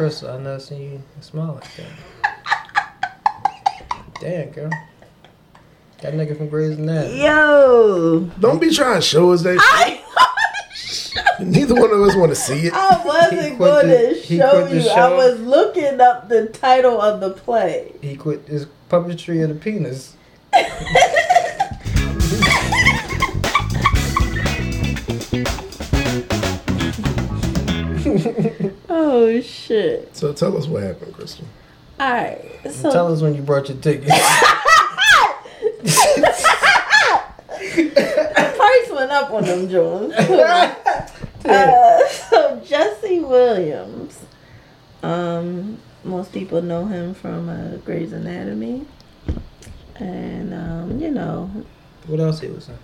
Crystal, I never seen you smile like that. Damn, girl. That nigga from Grey's Anatomy. Yo, Don't be trying to show us that. I, shit. Neither one of us want to see it. I wasn't going the- to he show quit the you. I was looking up the title of the play. He quit his puppetry of the penis. Oh shit! So tell us what happened, Crystal. All right, so Tell us when you brought your ticket. the price went up on them Jones. Uh, so Jesse Williams, um, most people know him from uh, Grey's Anatomy, and um, you know, what else he was in?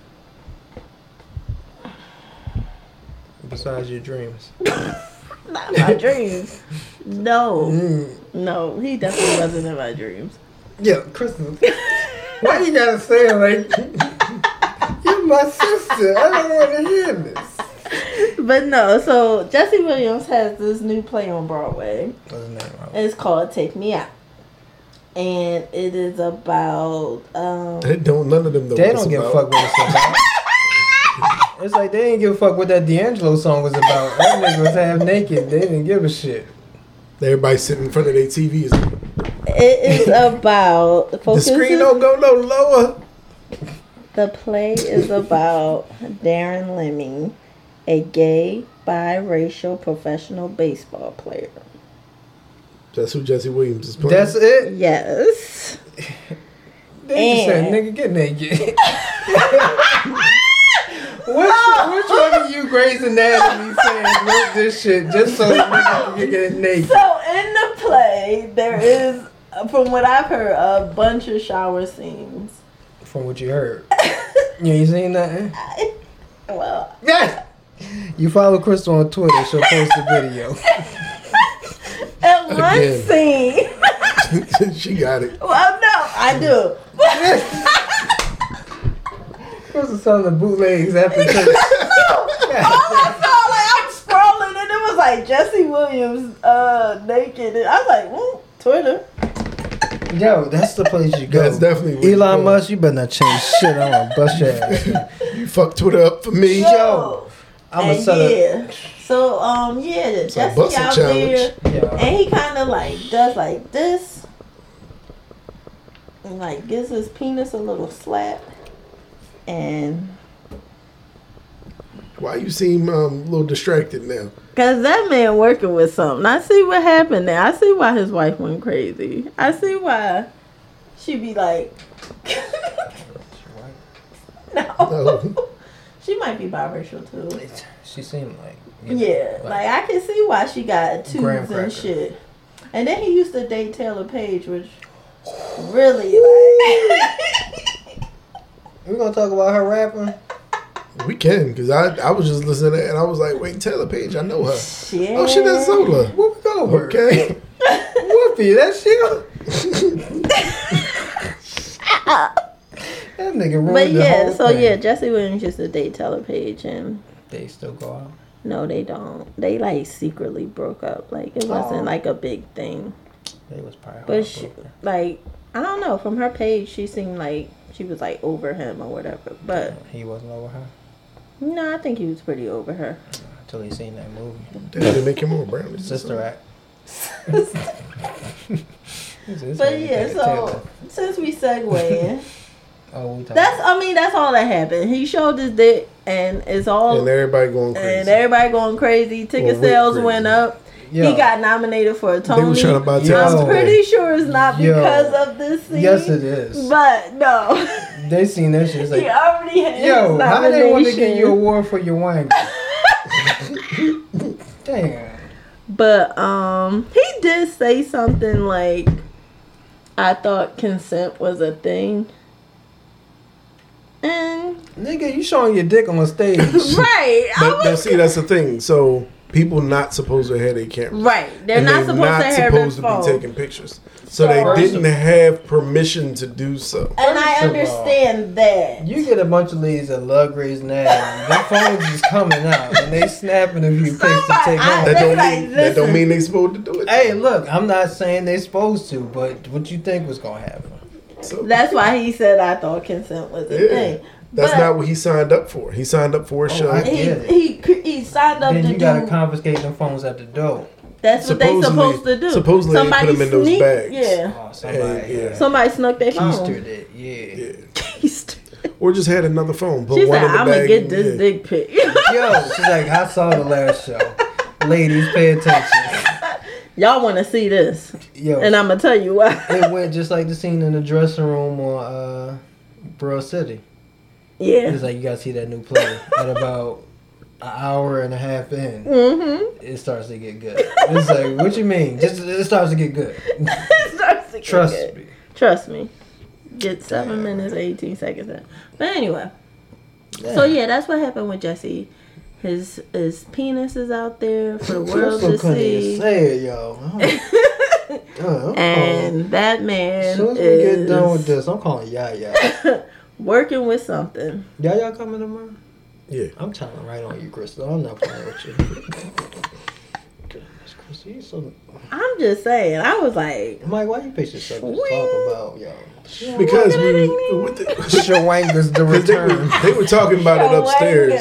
Besides your dreams. not my dreams. No, Mm. no, he definitely wasn't in my dreams. Yeah, Kristen. Why you gotta say it like you're my sister? I don't want to hear this. But no, so Jesse Williams has this new play on Broadway. Name? It's called Take Me Out. And it is about um They don't. None of them know. They what don't it's give a fuck what it's about. It's like they didn't give a fuck what that D'Angelo song was about. That nigga was half naked. They didn't give a shit. Everybody sitting in front of their TVs. it is about The focuses, screen don't go no lower. the play is about Darren Lemming, a gay biracial professional baseball player. That's who Jesse Williams is playing. That's it. Yes. They just said, "Nigga, get naked." which, ah! which one of you Grey's Anatomy fans wrote this shit just so you can get naked? So in the play, there is, from what I've heard, a bunch of shower scenes. From what you heard, you ain't seen nothing. Eh? Well, Yeah. You follow Crystal on Twitter. She'll post a video. at one Again. scene. she got it. Well, no, I do. Crystal selling the bootlegs after church. All I saw, like, I'm scrolling, and it was like Jesse Williams uh, naked. And I was like, well, Twitter. Yo, that's the place you go. That's definitely where you Elon go. Musk. You better not change shit. I'm gonna bust your ass. You fuck Twitter up for me. Yo, I'm gonna and set yeah. So, um, yeah, the Jesse busting out challenge. there. Yeah. And he kind of like does like this, and like gives his penis a little slap, and Why you seem um, a little distracted now? cause that man working with something. I see what happened there. I see why his wife went crazy. I see why she be like, no, No. she might be biracial too. She seemed like. you know, Yeah, like I can see why she got tubes and shit. And then he used to date Taylour Paige, which really like. we gonna talk about her rapping. We can, because I, I was just listening to it and I was like, wait, Taylour Paige, I know her. Shit. Oh, shit, that's Zola. Whoop over. Okay. Whoopi, that's you. That nigga ruined But the yeah, whole so thing. yeah, Jesse Williams used to date Taylour Paige, and They still go out. no, they don't. They like secretly broke up. Like it wasn't Oh. like a big thing. They was probably But she, like I don't know. From her page, she seemed like she was like over him or whatever. But he wasn't over her no, I think he was pretty over her. until he seen that movie, They didn't make him more brown. Sister Act. But yeah, so since we segue in, oh, we—that's I mean that's all that happened. He showed his dick, and it's all And everybody going crazy. and everybody going crazy. Ticket Well, sales crazy. went up. Yo, He got nominated for a Tony. they was trying to buy Yo. I'm pretty sure it's not Yo. because of this scene. Yes, it is. But no, They seen that shit. It's he already had yo, how they want to give nomination. you a award for your wine? Damn. But um, he did say something like, "I thought consent was a thing," and Nigga, you showing your dick on the stage. right, But, but see, that's the thing. So people not supposed to have their cameras. Right. They're And not supposed to have supposed to phone. be taking pictures. So they didn't have permission to do so. and I First of all, understand that. You get a bunch of ladies that love Grey's Anatomy. Their phones is coming out and they snapping a few pics to take home. That don't like, mean that don't mean they supposed to do it. Hey, look, I'm not saying they're supposed to, but what you think was gonna happen? So, That's why he said I thought consent was a Yeah. thing. That's But not what he signed up for. He signed up for a Oh, show. I- he, get it. he he signed up Then to you do. gotta confiscate them phones at the door. that's what they Supposedly- supposed to do. supposedly somebody they put 'em in those sneak- bags. Yeah. Oh, somebody Hey, yeah. Somebody snuck their phone. keistered it. Yeah. Yeah. Keistered. Or just had another phone. Put She one said, in the "I'm gonna get and- this yeah. dick pic." Yo, she's like, I saw the last show. Ladies, pay attention. Y'all want to see this, Yo, and I'm gonna tell you why. it went just like the scene in the dressing room on uh, Broad City. Yeah. It's like you gotta see that new play at about an hour and a half in. Mm-hmm. It starts to get good. It's like, what you mean? Just it starts to get good. it Starts to get Trust good. me. Trust me. Get seven minutes, eighteen seconds in. But anyway, so yeah, that's what happened with Jesse. His his penis is out there for the world to see, say it, yo. Uh, and that as man soon as we is get done with this, I'm calling Yaya. working with something. y'all coming tomorrow? Yeah. I'm telling right on you, Crystal. I'm not playing with you. Goodness, Crystal, you so. I'm just saying. I was like, Mike, why you pick this up to talk about, yo? Because we Ding, were, ding, with the, Shawanga's the Cause they, were, return. they were talking about it upstairs.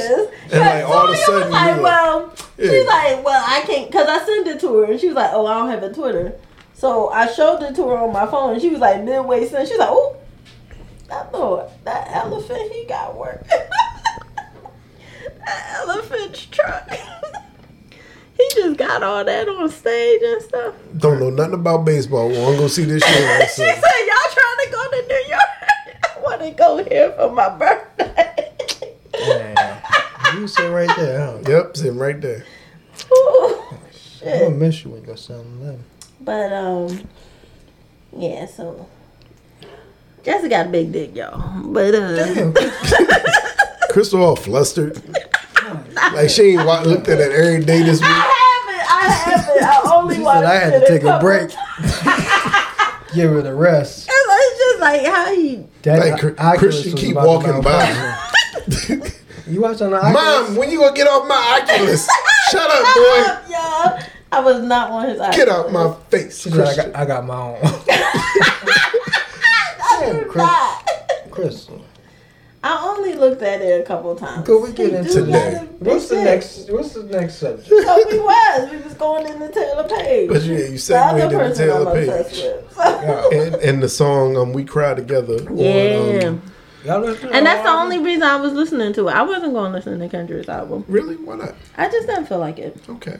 And like all of a sudden, was like, you were like, well, Yeah. she's like, well, I can't, cause I sent it to her, and she was like, oh, I don't have a Twitter. So I showed it to her on my phone, and she was like, midway sent. She's like, oh, that little, that elephant, he got work. that elephant's truck. he just got all that on stage and stuff. don't know nothing about baseball. Well, I'm gonna see this show. she said, y'all trying to go to New York? I want to go here for my birthday. Yeah. You sit right there, huh? Yep, sitting right there. Ooh, I'm shit. gonna miss you when you go sound them. But um, yeah. So Jessica got a big dick, y'all. But uh, Damn, Crystal all flustered. Like she ain't wa- looked at it every day this week. I haven't. I haven't. I only She watched said I had it to take a couple break. Give her the rest. It's just like how he. That Like, Chr- Oculus Christian was keep about to walking by. malfunction. You watching the Oculus? Mom, when you gonna get off my Oculus? Shut up, boy. Shut up, y'all. I was not on his eyes. Get out my face, She said, I Christian. got, I got my own. I did Chris- not. Crystal. I only looked at it a couple times. Could we get He into that? got a big What's the dick. next? What's the next subject? So we was. We was going into Taylour Paige. But yeah, you the segued other into person I'm Taylour Paige. with. So- And, and the song um, "We Cry Together." on, Yeah. um, Y'all listen to And that's the only reason I was listening to it. I wasn't going to listen to Kendrick's album. really? Why not? I just didn't feel like it. Okay.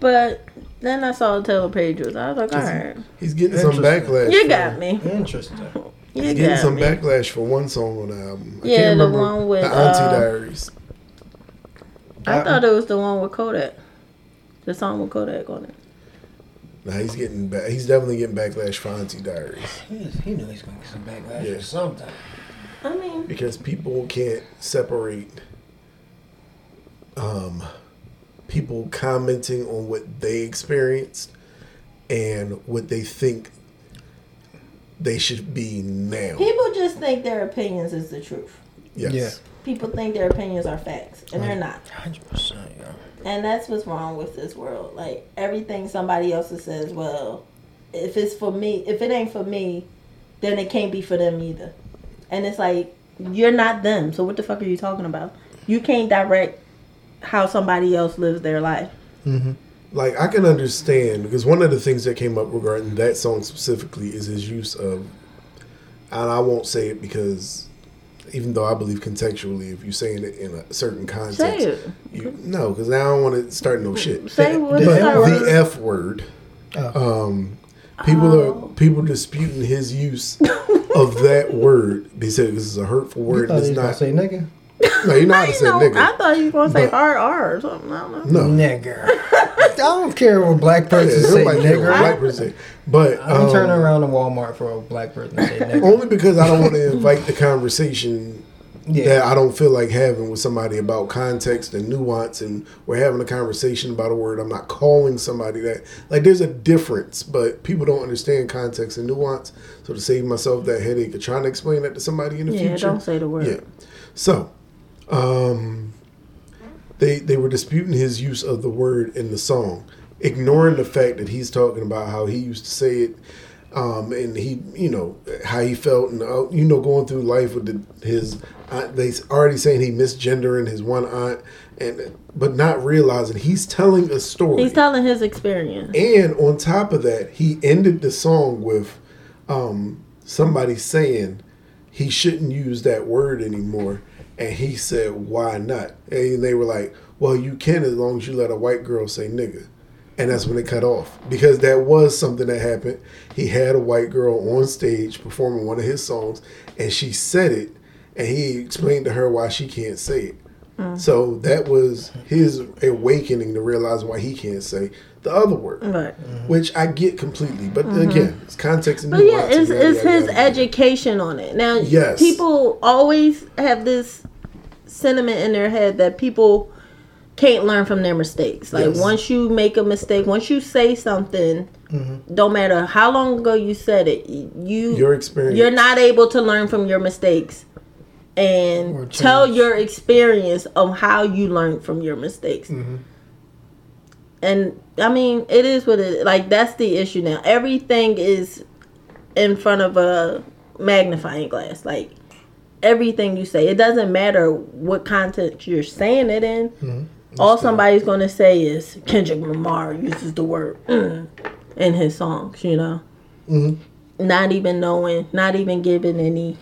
But then I saw Taylour Paige was. I was like, all right, He's getting some backlash. you got me. Interesting. You He's getting got some me. backlash for one song on the album. I Yeah, can't the one with, the Auntie uh, Diaries. I thought it was the one with Kodak. The song with Kodak on it. Nah, he's getting back. He's definitely getting backlash for Auntie Diaries He, he knew he's gonna get some backlash Yeah. or something. I mean, because people can't separate um, people commenting on what they experienced and what they think they should be now. people just think their opinions is the truth. Yes. Yeah. People think their opinions are facts, and they're not. Hundred percent, yo. And that's what's wrong with this world. Like everything somebody else says, well, if it's for me, if it ain't for me, then it can't be for them either. And it's like you're not them. So what the fuck are you talking about? You can't direct how somebody else lives their life. Like I can understand because one of the things that came up regarding that song specifically is his use of, and I won't say it because, even though I believe contextually, if you're saying it in a certain context, Say it. you no, because I don't want to start no shit. Say The- what's the up. N-word? The F word. Oh. Um, people Oh. are people disputing his use of that word. They said this is a hurtful You word. thought And he it's was gonna not. say nigga? No, you know how to say know, nigga. I thought you were gonna say But- R or something. I don't know. no, Nigger. I don't care what black Yeah, person say nobody care what nigger. black person say. But I'm um, turning around to Walmart for a black person to say nigger. only because I don't want to invite the conversation Yeah. that I don't feel like having with somebody about context and nuance, and we're having a conversation about a word. I'm not calling somebody that. Like, there's a difference, but people don't understand context and nuance. So to save myself that headache of trying to explain that to somebody in the Yeah, future, don't say the word. yeah. So, um, they they were disputing his use of the word in the song, ignoring the fact that he's talking about how he used to say it, um, and he you know how he felt, and uh, you know going through life with the, his. Aunt, they already saying he misgendering his one aunt, and but not realizing he's telling a story. He's telling his experience. And on top of that, he ended the song with um, somebody saying he shouldn't use that word anymore. And he said, why not? And they were like, well, you can as long as you let a white girl say nigga. And that's when it cut off. Because that was something that happened. He had a white girl on stage performing one of his songs, and she said it, and he explained to her why she can't say it. Mm. So that was his awakening to realize why he can't say the other word, Right. Mm-hmm. which I get completely. But mm-hmm. again, it's context and But yeah, it's, yada, it's yada, his yada. education on it. Now, Yes. people always have this sentiment in their head that people can't learn from their mistakes. Like Yes. once you make a mistake, once you say something, mm-hmm. don't matter how long ago you said it, you Your experience. you're not able to learn from your mistakes and tell your experience of how you learned from your mistakes. And I mean, it is what it like. That's the issue now. Everything is in front of a magnifying glass. Like everything you say, it doesn't matter what content you're saying it in. All somebody's going to say is Kendrick Lamar uses the word mm, in his songs. You know, not even knowing, not even giving any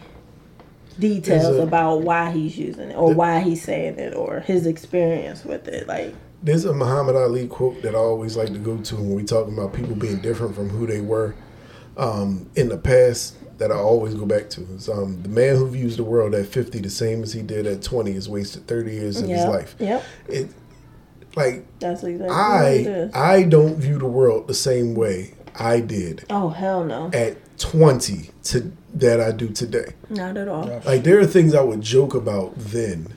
details a- about why he's using it or why he's saying it or his experience with it. Like. There's a Muhammad Ali quote that I always like to go to when we talking about people being different from who they were um, in the past. That I always go back to is um, the man who views the world at 50 the same as he did at 20 has wasted 30 years of his life. Yep. It like That's exactly what it I. I don't view the world the same way I did Oh hell no, at 20 to that I do today. not at all. Like there are things I would joke about then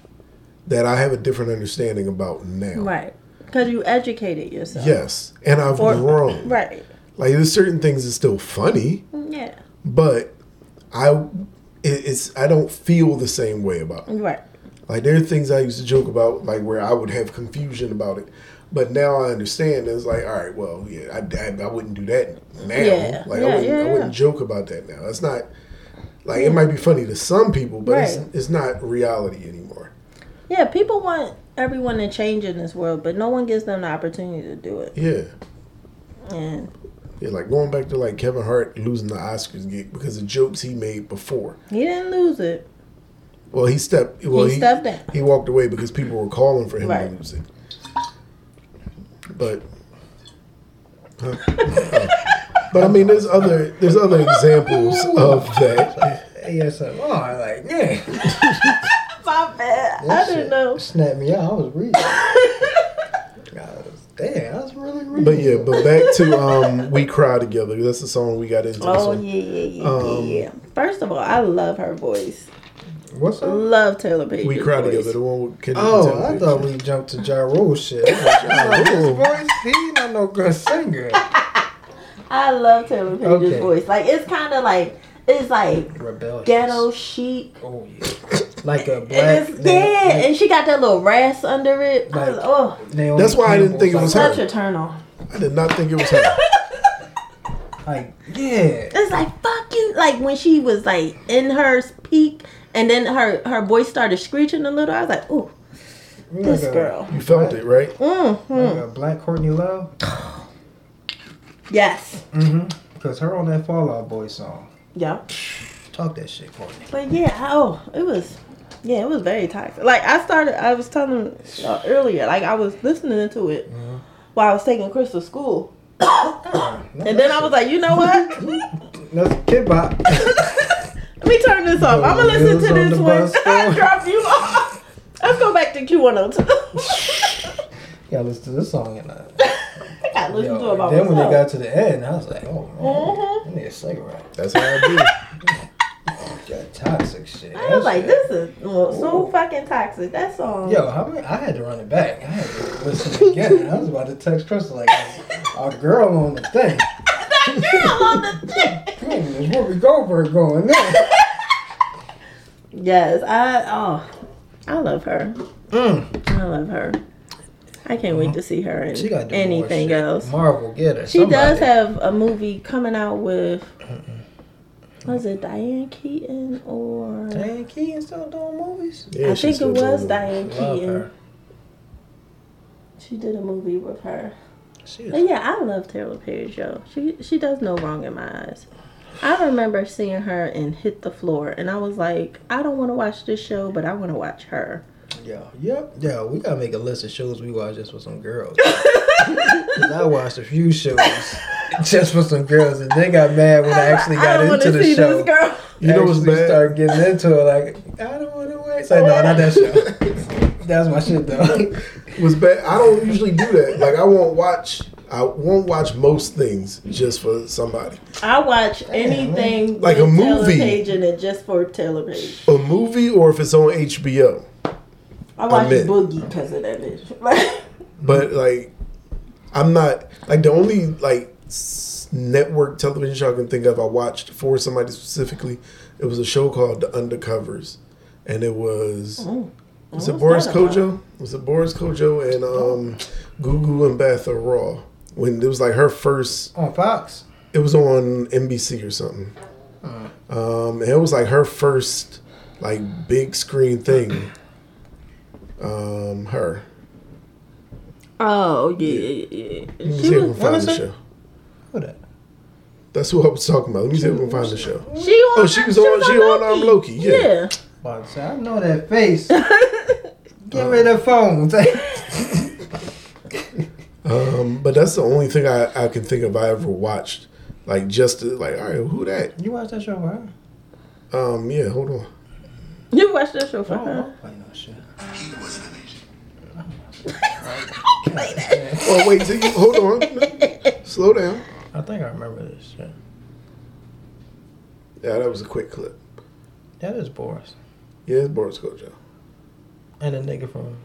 that I have a different understanding about now. Right, because you educated yourself. Yes, and I've Or- grown. Right. Like there's certain things that's still funny, Yeah. but I it, it's I don't feel the same way about it. Right. Like there are things I used to joke about, like where I would have confusion about it. But now I understand. It's like, all right, well, yeah, I, I, I wouldn't do that now. Yeah, Like yeah, I, wouldn't, yeah, I wouldn't joke about that now. It's not like it might be funny to some people, but it's, it's not reality anymore. Yeah. People want everyone to change in this world, but no one gives them the opportunity to do it. Yeah, And yeah. Like going back to like Kevin Hart losing the Oscars gig because of jokes he made before. he didn't lose it. Well, he stepped. Well, he, stepped down. He walked away because people were calling for him Right. to lose it. But, huh? Oh. but I mean, there's other there's other examples of that. ASMR, like, yeah. My bad. I That didn't shit know. Snapped me out. I was reading. I was, damn, I was really reading. But yeah, but back to um, "We Cry Together." That's the song we got into. Oh so- yeah, yeah, yeah, Um, yeah, yeah. First of all, I love her voice. What's up? Love Taylour Paige. "We Cry Together," the one with Kendrick Oh, Lamar. I thought we jumped to Ja Rule shit. I Ja Rule's voice, he not no good singer. I love Taylour Paige's Okay. voice. Like it's kind of like it's like Rebellious. ghetto chic. Oh yeah. Like a black. it's, yeah, and she got that little rasp under it. I was, oh, Naomi That's why I didn't think it was Campbell's her. such a turn on. I did not think it was her. Like, like, yeah. It's like fucking like when she was like in her peak, and then her her voice started screeching a little. I was like, ooh, this a- girl. You felt it, right? Mm-hmm. Like a black Courtney Love. Yes. Mm-hmm. Because her on that Fall Out Boy song. Yeah. Talk that shit, Courtney. But yeah, oh, it was, yeah, it was very toxic. Like I started, I was telling uh, earlier, like I was listening to it while I was taking Chris to school, and then I was like, you know what? That's Kidz Bop. Let me turn this off. I'm gonna listen to this one. I go. drop you off. Let's go back to Q102. Yeah, listen to this song and uh, I yo, to it by then when they got to the end, I was like, oh man, Mhm. I need a cigarette. That's how I do. God toxic shit. I was like, shit- this is well, so fucking toxic. That song. Yo, how many? I had to run it back. I had to listen again. I was about to text Crystal like, our girl on the thing. That girl on the dick. Hmm, There's Whoopi Goldberg going there. Yes, I oh, I love her. Mm. I love her. I can't wait to uh-huh. see her in She got to do more anything shit. else. Marvel, get her. She does have a movie coming out with. Was it Diane Keaton or? Diane Keaton still doing movies. Yeah, I think it was Diane Keaton. She did a movie with her. She But is. yeah, I love Taylour Paige, yo. She she does no wrong in my eyes. I remember seeing her in Hit the Floor, and I was like, I don't want to watch this show, but I want to watch her. Yeah, yep. Yeah, we gotta make a list of shows we watch just for some girls. I watched a few shows just for some girls, and they got mad when I actually I got don't into the see show. this girl. You know what's Actually bad? Start getting into it, like I don't want to wait. Say no, not that show. That's my shit though. was bad. I don't usually do that. Like I won't watch. I won't watch most things just for somebody. I watch anything Like with a Taylor movie. Page in it just for Taylour Paige. A movie or if it's on HBO. I watch Admit. Boogie because of that bitch. But like, I'm not like the only like network television show I can think of. I watched for somebody specifically. It was a show called The Undercovers, and it was Oh. was it What's Boris that about? Kojo? Was it Boris Kodjoe and um, Gugu Mbatha-Raw? When it was like her first On Fox. it was on NBC or something. Um, and it was like her first like big screen thing. Um, her. oh yeah, yeah, yeah. Let me She see if I can was, find the it? show. Who that? That's who I was talking about. Let me see if I can find the show. she on. Oh, she was on- she on, um, Loki, yeah. About to say, I know that face. Get rid of phones. Um, but that's the only thing I, I can think of I ever watched. Like just to, like, all right, who that? you watch that show, right? Um, yeah, hold on. You watched that show for Oh, her. don't play no shit. Play that. Oh wait, so you, hold on. Slow down. I think I remember this shit. Yeah, that was a quick clip. That is Boris. Yeah, it's Boris Kodjoe. And the nigga from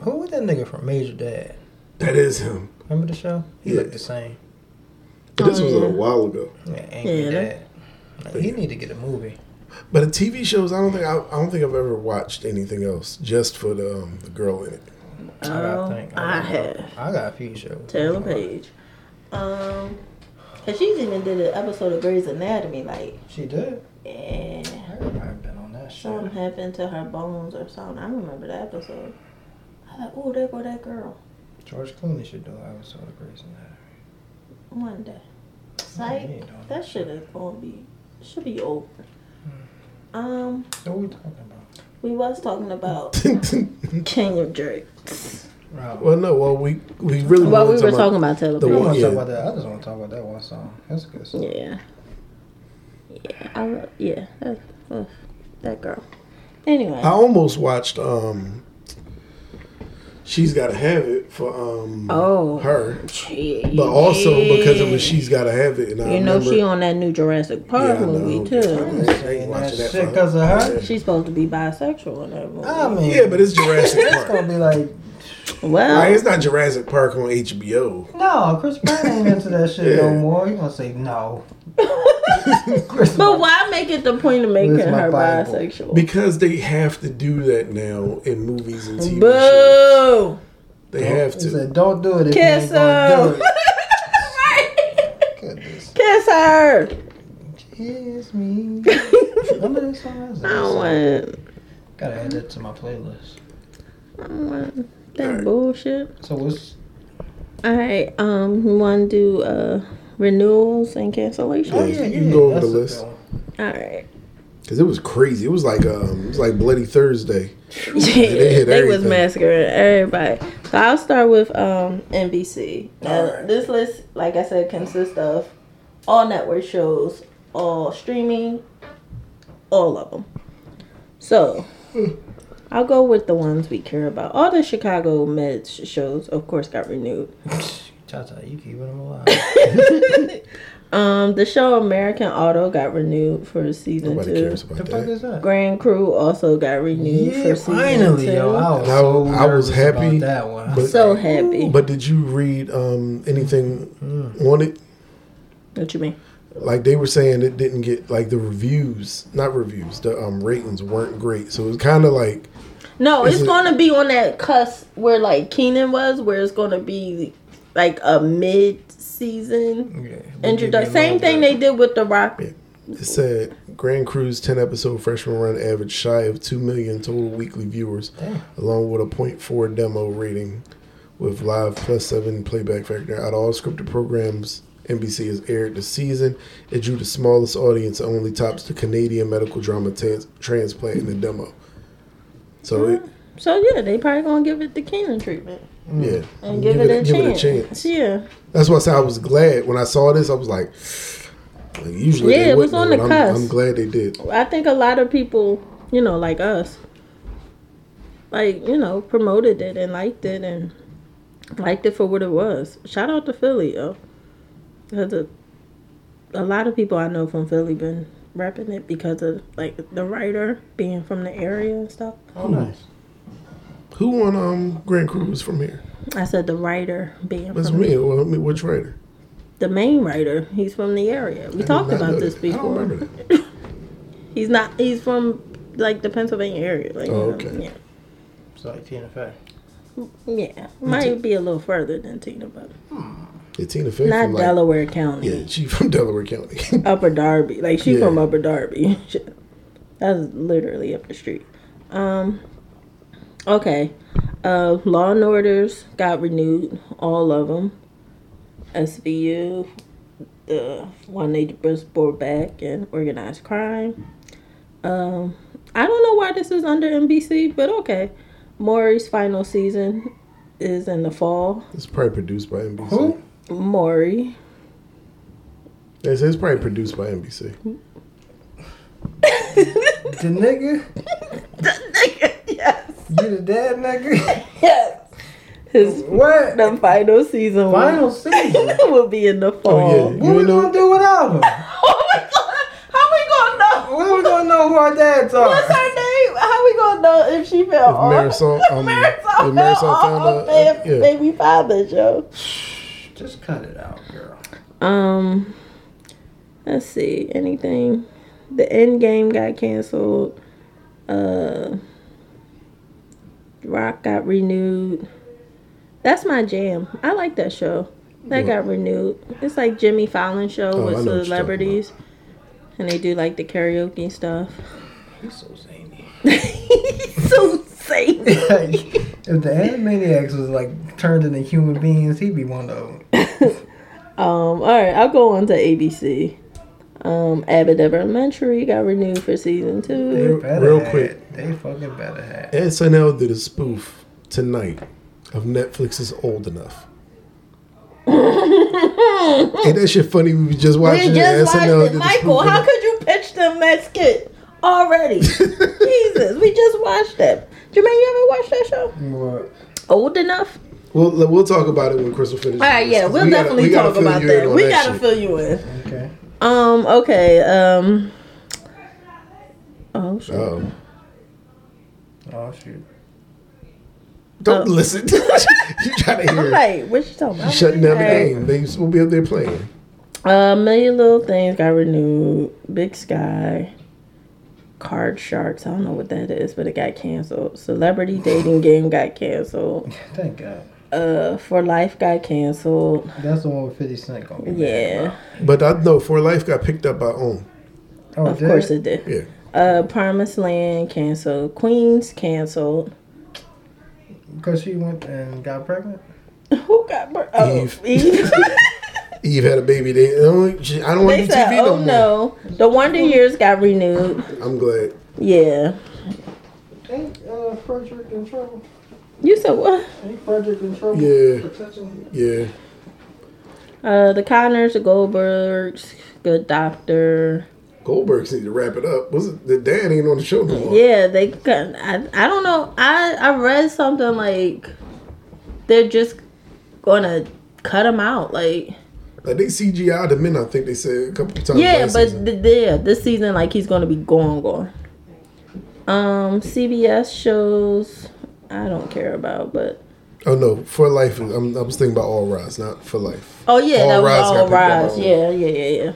who was that nigga from Major Dad? That is him. Remember the show? He Yeah. looked the same. But this Oh, was yeah. a while ago. Yeah, angry Yeah, dad. Like, he need to get a movie. But the TV shows, I don't think I, I don't think I've ever watched anything else just for the um, the girl in it. I gotta Oh, think. I don't know. have. I got a few shows. Taylour Paige. Um, cause she's even did an episode of Grey's Anatomy. Like, She did. yeah, Everybody been on that shit. something happened to her bones or something. I remember that episode. I like, oh, there go that girl. George Clooney should do an episode of Grey's Anatomy. One day. he Psych. ain't doing That shit is gonna be should be over. Um, What we talking about? we was talking about King of Drake. Rob. well, no, well we we really Well, we were talk talking about Taylor the I one- yeah. talk about that. I just want to talk about that one song. That's a good. Song. Yeah. Yeah, I love, yeah, that, uh, that girl. Anyway, I almost watched um She's Gotta Have It for um Oh. her. Jeez. But also because it was She's Gotta Have It and I You know remember she on that new Jurassic Park Yeah, movie too. ain't Saying watching that that shit for- because of her. She's supposed to be bisexual in that movie. I mean, Yeah, but it's Jurassic Park it's gonna be like, well, Like, it's not Jurassic Park on HBO. no, Chris Pratt ain't into that shit no more. You gonna say no? Chris but why make it the point of making her Bible? bisexual? Because they have to do that now in movies and TV shows. Boo! They have to. said, "Don't do it if Kiss you ain't gonna do her. it." Goodness, Kiss her. kiss me. Remember this song? That's a I good don't song. want. Gotta add that to my playlist. I don't want that Alright. bullshit. So what's? All right. Um, we want to do uh renewals and cancellations. Oh, Yeah, you can go over the list. All right. Cause it was crazy. It was like um, it was like Bloody Thursday. Yeah, hit they was everything. massacring everybody. So I'll start with um NBC. Now, Alright. This list, like I said, consists of all network shows, all streaming, all of them. So I'll go with the ones we care about. All the Chicago Meds shows, of course, got renewed. Cha-cha, you keeping them alive. Um, the show American Auto got renewed for season Nobody two. cares The fuck that. is that? Grand Crew also got renewed Yeah, for season finally, two. yo. I was, so I was happy, about that one. but- so happy. But did you read um, anything Mm. on it? what you mean? Like they were saying, it didn't get like the reviews, not reviews, the um, ratings weren't great. So it was kind of like No, Is it's it- going to be on that cusp where like Kenan was, where it's going to be like a mid-season Yeah, introduction. give you a Same thing bit. they did with The Rock. it said Grand Crew's 10 episode freshman run averaged shy of 2 million total weekly viewers, Damn. along with a 0.4 demo rating with live plus 7 playback factor. Out of all scripted programs NBC has aired this season, it drew the smallest audience and only tops the Canadian medical drama trans- transplant in the demo. So, it, So yeah, they probably gonna give it the Kenan treatment Mm. yeah. and give, it, a, give chance. it a chance. Yeah, That's why I said I was glad when I saw this. I was like, like, usually Yeah, they it was wouldn't, on the but I'm, cusp. I'm glad they did. I think a lot of people, you know, like us, like you know, promoted it and liked it and liked it for what it was. Shout out to Philly, yo. Because a, a lot of people I know from Philly been repping it because of like the writer being from the area and stuff. Oh, nice. Who on um Grand Crew was from here? I said the writer being That's from me. Well, I mean, which writer? the main writer. He's from the area. We I talked about this that. I don't before. remember that. He's not. He's from like the Pennsylvania area. Like, Oh, you know, okay. Yeah. It's like Tina Fey. Yeah, might be a little further than Tina, but Yeah, Tina Fey not from like, Delaware County, Yeah, she from Delaware County. Upper Darby. Like she Yeah. from Upper Darby. That's literally up the street. Um. Okay, uh, Law and Orders got renewed, all of them. SVU, the one they just brought back, and organized crime. Um, I don't know why this is under NBC, but okay. Maury's final season is in the fall. it's probably produced by NBC. Who? Maury. They say it's probably produced by NBC. The nigga. the nigga? yes. You the dad nigga? Yes. His what? the final season Final will, season? will be in the fall. Oh, yeah. What You we know- gonna do without him? Oh my god! How we gonna know? When we gonna know who our dads are? What's her name? How we gonna know if she fell If off? Marisol, um, Marisol, if Marisol fell found off out, her yeah. baby father, Joe. Just cut it out, girl. Um, let's see. Anything? The end game got canceled. Uh, Rock got renewed. That's my jam. I like that show. That What? got renewed. It's like Jimmy Fallon show Oh, with what you're talking celebrities, and they do like the karaoke stuff. He's so zany. so safe. if the Animaniacs was like turned into human beings, he'd be one of them. Um, all right, I'll go on to ABC. Um, Abbott Elementary got renewed for season two. better Real quick. They fucking better have. SNL did a spoof tonight of Netflix's Old Enough. Ain't that shit funny? We was just watching We just watched SNL it. did a Michael, spoof how could you pitch them that skit already? Jesus, we just watched that. Jermaine, you ever watched that show? What? Old enough? We'll we'll talk about it when Crystal finishes. All right, yeah, we'll we gotta- definitely we gotta talk about that. We that gotta shit. fill you in. Okay. Um, okay, um Oh shit. Oh, shoot. don't Oh. listen. you trying to I'm hear? it. like, what you talking You about? shutting down the game. They will be up there playing. A million little things got renewed. Big Sky. Card Sharks. I don't know what that is, but it got canceled. Celebrity Dating Game got canceled. Thank God. Uh, For Life got canceled. That's the one with 50 Cent gonna Yeah. But I know For Life got picked up by OWN. Oh, of did course it did. Yeah. Uh, Promised Land canceled. Queens canceled. Because she went and got pregnant? Who got bur- oh, Eve. Eve. Eve had a baby. They, I don't, I don't want they to do TV "Oh no more. no, the Wonder Years got renewed." I'm glad. Yeah, Ain't uh, Frederick in trouble? you said what? Ain't Frederick in trouble? Yeah. Yeah. Uh, the Connors, the Goldbergs, Good Doctor. Goldbergs need to wrap it up. Was it the dad ain't on the show no more? Yeah, they. I I don't know. I I read something like they're just gonna cut him out. Like Like they CGI the men. I think they said a couple times. Yeah, but season. th- yeah, this season like he's gonna be gone, gone. Um, CBS shows I don't care about, but oh no, for life. I'm, I was thinking about All Rise, not for life. oh yeah, All that Rise all rise. Yeah, yeah, yeah, yeah.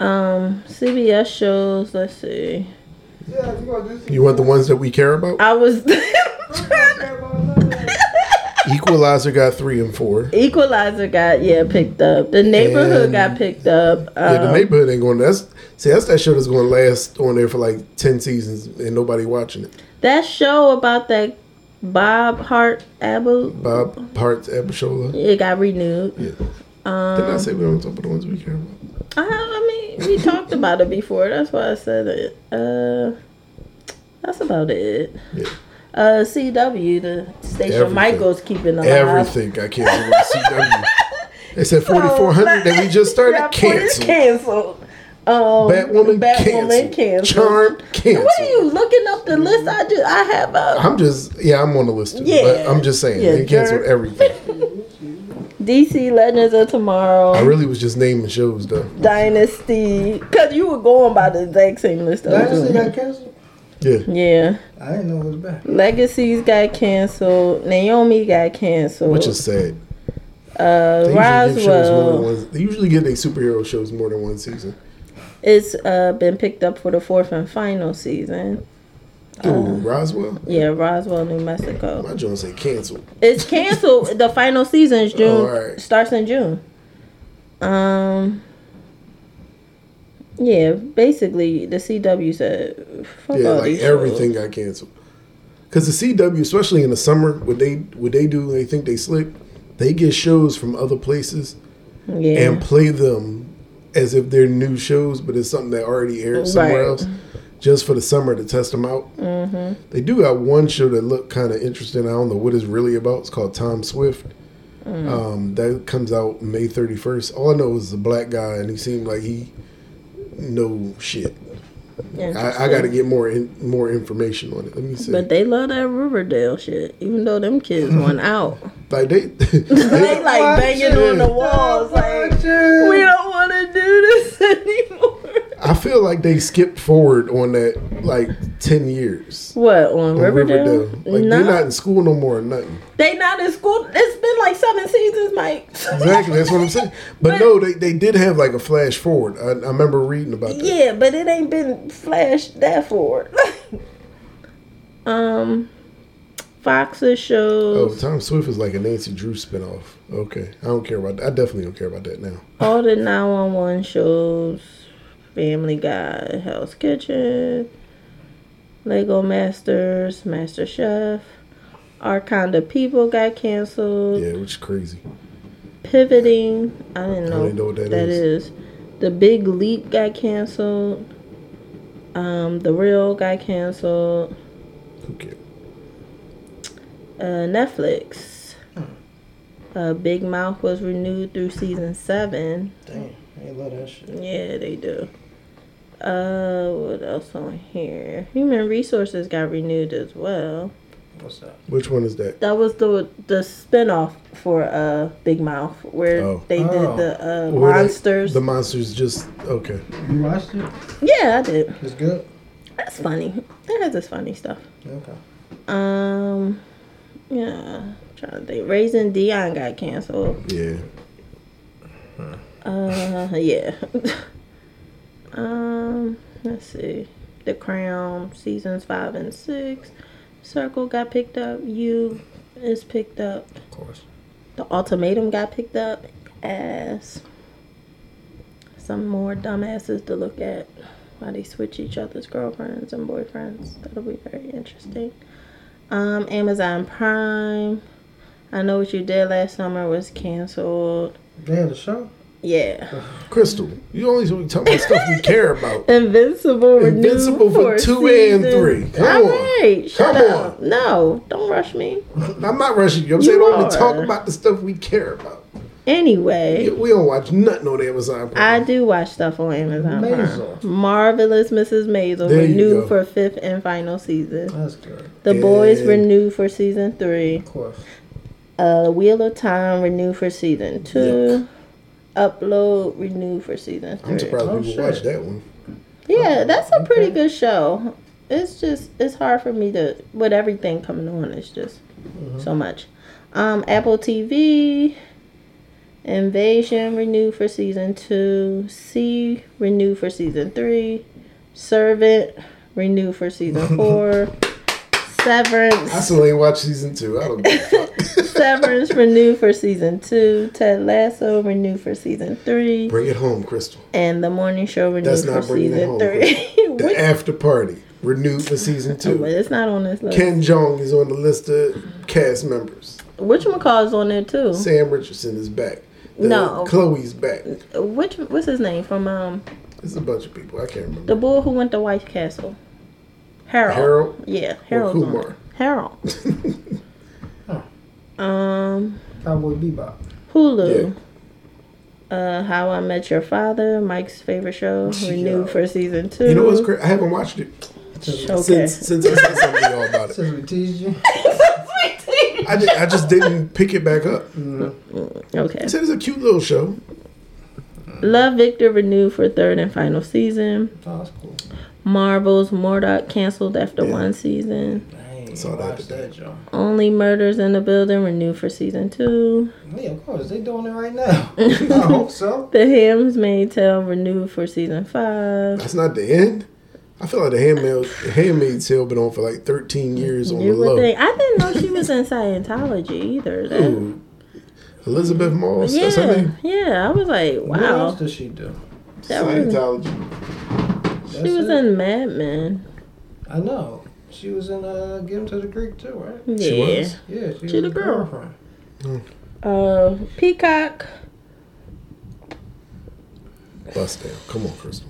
Um, CBS shows. Let's see. Yeah, you You want the ones that we care about? I was Equalizer got three and four. Equalizer got yeah picked up. The neighborhood And- got picked up. Yeah, the Um, neighborhood ain't going. That's see, that's that show that's going to last on there for like ten seasons and nobody watching it. that show about that Bob Hart Abu. Bob Hearts Abishola. It got renewed. Yeah. Um, Didn't I say we don't talk about the ones we care about? I, I mean, we talked about it before. That's why I said it. Uh, that's about it. Yeah. Uh, CW, the station Everything. Michael's keeping alive. Everything got canceled on CW. They said 4400 that we just started canceled. canceled. Um, Batwoman, Batwoman canceled. canceled. Charmed canceled. What are you looking up the list? I just I have a I'm just yeah, I'm on the list too. Yeah. But I'm just saying Yeah, they canceled everything. DC Legends of Tomorrow, I really was just naming shows though. Dynasty, because you were going by the exact same list. I Dynasty got canceled. Yeah. Yeah, I didn't know it was back. Legacies got canceled. Naomi got canceled. Which is sad. uh, They usually, more than Roswell. one, they usually get their superhero shows more than one season. It's uh, been picked up for the fourth and final season. Ooh, Uh, Roswell? Yeah, Roswell, New Mexico. My Jones say canceled. It's canceled. the final season is June. Oh. Starts in June. Um. Yeah, basically the CW said, "Fuck Yeah, like everything got canceled. Because the CW, especially in the summer, what they what they do, they think they slick. They get shows from other places. Yeah, and play them as if they're new shows, but it's something that already aired somewhere Right. else, just for the summer to test them out. Mm-hmm. They do got one show that looked kind of interesting. I don't know what it's really about. It's called Tom Swift. Mm. Um, that comes out May thirty first. All I know is a black guy, and he seemed like he know shit. I, I got to get more in, more information on it. Let me see. But they love that Riverdale shit, even though them kids went out. like they, they they like banging it. on the walls, like we don't want to do this anymore. I feel like they skipped forward on that like ten years. What on on Riverdale? Like no, they're not in school no more or nothing. they not in school. It's been like seven seasons, Mike. Exactly, that's what I'm saying. But, But- no, they, they did have like a flash forward. I, I remember reading about that. Yeah, but it ain't been flashed that forward. um, Fox's shows. Oh, Tom Swift is like a Nancy Drew spinoff. Okay, I don't care about that. I definitely don't care about that now. all the 911 shows, Family Guy, Hell's Kitchen, Lego Masters, Master Chef, Our Kind of People got canceled. Yeah, which is crazy. Pivoting, I didn't know, didn't know what that that is. is. The Big Leap got canceled. Um, The Real got canceled. Who cares? Uh, Netflix. Uh, Big Mouth was renewed through season seven. Damn, I love that shit. Yeah, they do. Uh, what else on here? Human Resources got renewed as well. What's that? Which one is that? That was the the spinoff for uh Big Mouth where Oh. they did Oh. the uh, Were they- monsters. the monsters just okay. You watched it? yeah, I did. It's good. That's funny. It has this funny stuff. Okay. Um, yeah. Trying to think. Raising Dion got canceled. Yeah, Uh, yeah. um, let's see. The Crown seasons five and six. Circle got picked up. You is picked up. Of course. The Ultimatum got picked up. As some more dumbasses to look at while they switch each other's girlfriends and boyfriends. That'll be very interesting. Um, Amazon Prime. I know what you did last summer was canceled. They had a show. Yeah. Crystal, you only talking about stuff we care about. Invincible Invincible for two and three. Come All on. right, shut Come up. No, don't rush me. I'm not rushing you. I'm You saying only talk about the stuff we care about. Anyway, We don't watch nothing on Amazon. I do watch stuff on Amazon Maisel. Prime. Marvelous Mrs. Maisel There renewed for fifth and final season. That's good. The Boys renewed for season three. Of course. Uh, Wheel of Time renewed for season two. Upload renewed for season three. I'm surprised Oh, people shit. watch that one. Yeah, that's a pretty Okay. good show. It's just it's hard for me to with everything coming on. It's just Mm-hmm. so much. Um, Apple TV, Invasion renewed for season two. See renewed for season three. Servant renewed for season four. I Severance still ain't watched season two. I don't give a fuck. Severance renewed for season two. Ted Lasso renewed for season three. Bring it home, Crystal. And the morning show renewed That's for not it season home. three. The after party renewed for season two. but it's not on this list. Ken Jeong is on the list of cast members. Which McCall's on there too? Sam Richardson is back. The- No. Chloe's back. Which what's his name from um It's a bunch of people. I can't remember. the boy who went to White Castle? Harold. Harold? Yeah, Harold. Kumar? Harold. um, Cowboy Bebop. Hulu. Uh, How I Met Your Father, Mike's favorite show, renewed Yo. for season two. You know what's great? I haven't watched it Okay. since since I said something to y'all about it. Since we teased you. I, ju- I just didn't pick it back up. okay. I said it's a cute little show. Love Victor renewed for third and final season. Oh, that's cool. Marvel's Murdoch canceled after Yeah. one season. Dang, Saw that watch today. that, Only Murders in the Building renewed for season two. Yeah, of course. They doing it right now. I hope so. The Handmaid's Tale renewed for season five. That's not the end. I feel like the Handmaid the Handmaid's Tale been on for like 13 years on You the low. think I didn't know she was in Scientology either. That- Ooh. Elisabeth Moss. That's her yeah, name. yeah. I was like, wow. What else does she do? That was, Scientology. she was it? in Mad Men. I know. She was in uh, Get Him to the Greek too, right? Yeah. She was? Yeah, she, She was the the girl. girlfriend. Uh, Peacock. Bust down. Come on, Crystal.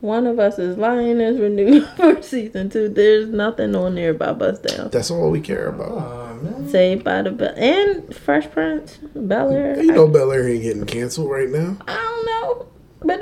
One of Us is Lying is renewed for season two. There's nothing on there about Bust Down. That's all we care about. Oh man. Saved by the Bell and Fresh Prince, Bel Air. You know Bel Air ain't getting canceled right now. I don't know, but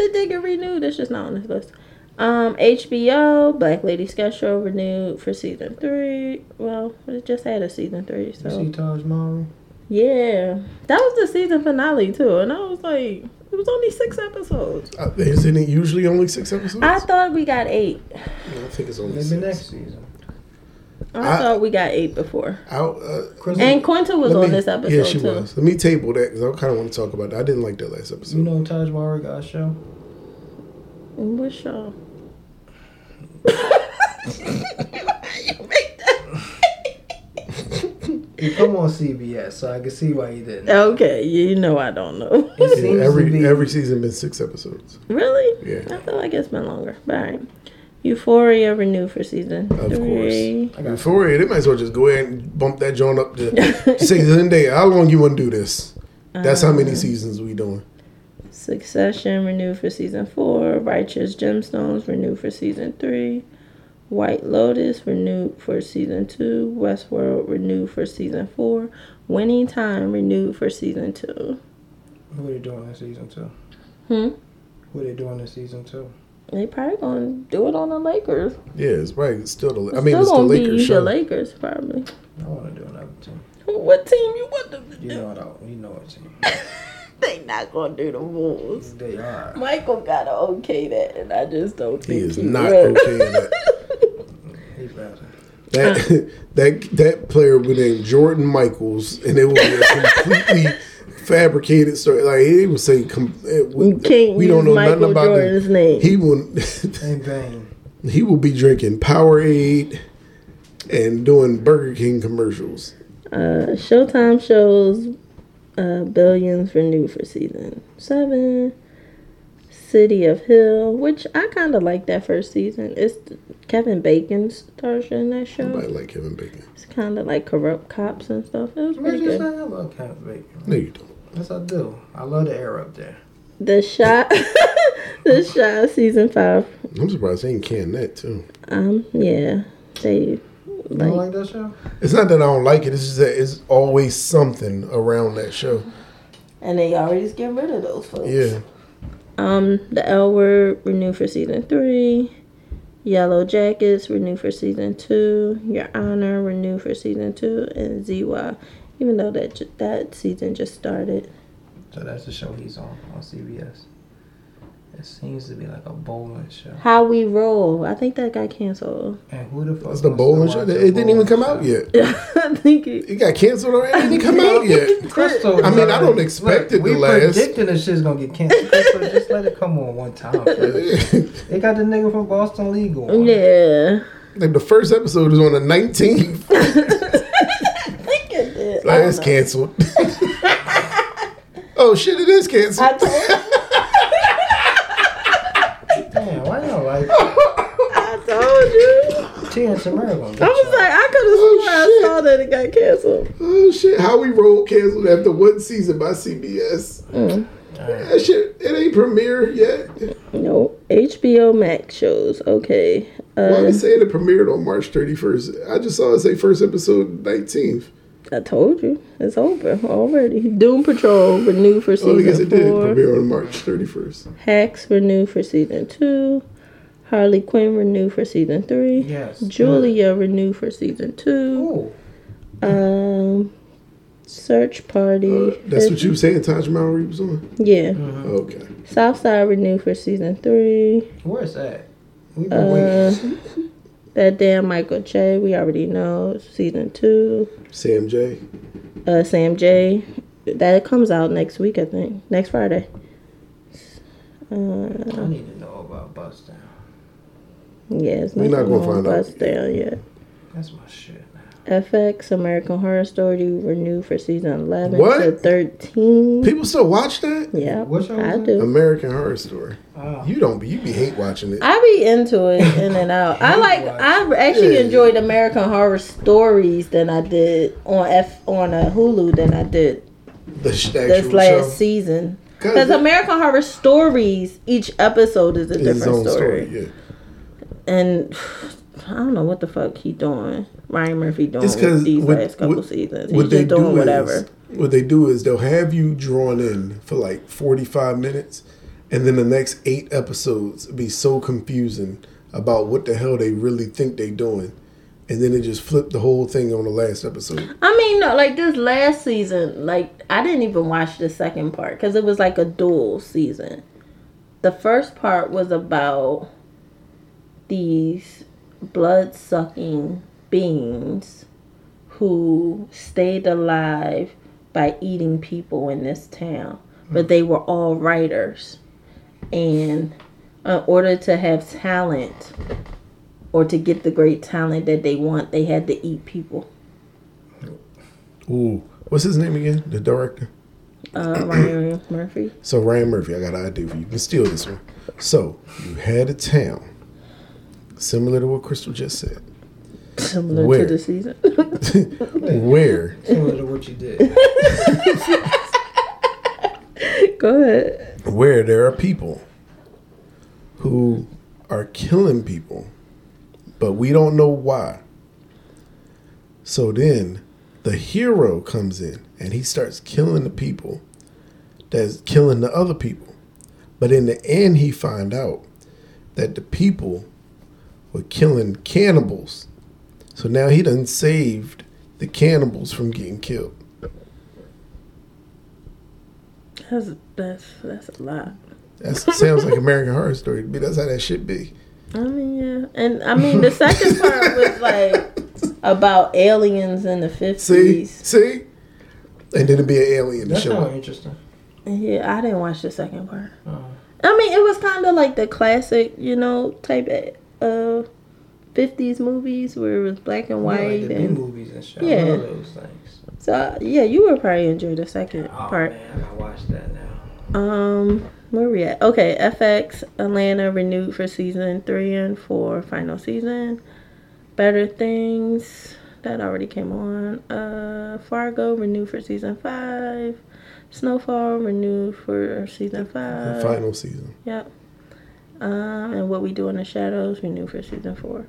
it did get renewed. It's just not on this list. Um, HBO Black Lady Sketch Show renewed for season three. Well, it just had a season three, You see so Taj Mahal? yeah, that was the season finale too. And I was like, it was only six episodes. Uh, Isn't it usually only six episodes? I thought we got eight. I think it's only Maybe six. next season. I, I- thought we got eight before. Out, uh, And Quinta was let on me- this episode Yeah, she too. was. Let me table that because I kind of want to talk about that. I didn't like that last episode. you know Taj Mahal got a show? What show? He come on CBS, so I can see why you didn't. Okay, you know I don't know. Yeah, every be- every season been six episodes. really? Yeah. I feel like it's been longer. But all right. Euphoria renewed for season Of three. I got Euphoria, they might as well just go ahead and bump that joint up to season day. How long you want to do this? That's how many uh, seasons we doing. Succession renewed for season four. Righteous Gemstones renewed for season three. White Lotus renewed for season two. Westworld renewed for season four. Winning Time renewed for season two. What are they doing in season two? Hmm. Who are they doing in season two? They probably gonna do it on the Lakers. Yeah, it's right. It's still the. I mean, still it's the gonna Lakers be show. the Lakers probably. I want to do another team. What team you want them to You know what? I, you know what team? They not gonna do the Bulls. They are. Michael gotta okay that, and I just don't He think is he not will. okay that. He better. That that that player would name Jordan Michaels, and it would be a completely fabricated story. Like he would say, com- it would- You can't we don't know Michael nothing about Jordan's the, name. He will In vain. he will be drinking Powerade and doing Burger King commercials. Uh, Showtime shows uh, Billions renewed for season seven. City of Hill, which I kind of like that first season. It's Kevin Bacon stars in that show. Nobody like Kevin Bacon. It's kind of like corrupt cops and stuff. It was What pretty good. I love Kevin Bacon. No, you don't. Yes, I do. I love the air up there. The Chi, the shot season five. I'm surprised they ain't canned that too. Um, yeah, they You don't like like that show? It's not that I don't like it. It's just that it's always something around that show. And they already just get rid of those folks. Yeah. Um, the L Word renewed for season three. Yellow Jackets renewed for season two. Your Honor renewed for season two, and ZY, even though that that season just started. So that's the show he's on on CBS. It seems to be like a bowling show. How We Roll. I think that got canceled. And who the fuck? That's the bowling show. a It didn't even come show? out yet. I think it. It got canceled already. It didn't come out yet. Crystal. I mean, I don't already- expect it to we last. predicting this shit's gonna get canceled. Crystal, just let it come on one time. They got the nigga from Boston Legal. on. Yeah. like the first episode is on the 19th. I think it did. I Like, it's canceled. oh shit! It is canceled. I told you. Damn, why y'all like I told you. TNT America? I was like, I could have Oh, sworn I saw that it got canceled. Oh shit! How we roll canceled after one season by CBS. Mm. That shit, it ain't premiere yet. No, HBO Max shows. Okay. Why Uh, they saying it premiered on March 31st? I just saw it say first episode 19th. I told you it's over already. Doom Patrol renewed for Oh, I guess season it did four. premiere on March 31st. Hacks renewed for season two. Harley Quinn renewed for season three. Yes. Julia renewed for season two. Ooh. Um, Search Party. Uh, that's what you were saying, Taj Mowry was on? Yeah. Okay. Southside renewed for season three. Where's that? Uh, that damn Michael J. We already know season two. Sam Jay. Uh, Sam Jay. That comes out next week, I think. Next Friday. Uh, I need to know about Bust Down. yeah, We're not gonna on find out Down yet. That's my shit now. FX American Horror Story renewed for season eleven What? to thirteen. People still watch that? yeah, What I do. American Horror Story. Oh. You don't be, you be hate watching it. I be into it in and out. I like. I actually Yeah. enjoyed American Horror Stories than I did on F on a Hulu than I did The sh- this actual last show. season. Cause American Horror Stories, each episode is a different story. story. Yeah. And I don't know what the fuck he doing. Ryan Murphy doing It's with these what, last couple what- seasons. He's what they just doing do whatever. is what they do is they'll have you drawn in for like forty five minutes, and then the next eight episodes be so confusing about what the hell they really think they doing, and then they just flip the whole thing on the last episode. I mean, no, like this last season, like I didn't even watch the second part because it was like a dual season. The first part was about these blood sucking beings who stayed alive by eating people in this town, but they were all writers. And in order to have talent or to get the great talent that they want, they had to eat people. Ooh, what's his name again? The director. uh, Ryan Murphy. So Ryan Murphy, I got an idea for you. You can steal this one. So you had a town similar to what Crystal just said, Similar Where? to the season. where Similar to what you did. Go ahead. where there are people who are killing people, but we don't know why. So then the hero comes in and he starts killing the people that's killing the other people. But in the end, he find out that the people were killing cannibals. So now he done saved the cannibals from getting killed. That's that's that's a lot. That sounds like American Horror Story to me. That's how that should be. I mean, yeah, and I mean the second part was like about aliens in the fifties. see, see, and then it'd be an alien to That show up. interesting. Yeah, I didn't watch the second part. Oh. I mean, it was kind of like the classic, you know, type of fifties movies where it was black and You know, white, like the B and movies and shit. Yeah. I love those things. so uh, yeah, you would probably enjoy the second Oh part. man, I gotta watch that now. Um, where we at? Okay, FX Atlanta renewed for season three and four, final season. Better Things that already came on. Uh, Fargo renewed for season five. Snowfall renewed for season The five. final season. Yep. Um, and What We Do in the Shadows renewed for season four.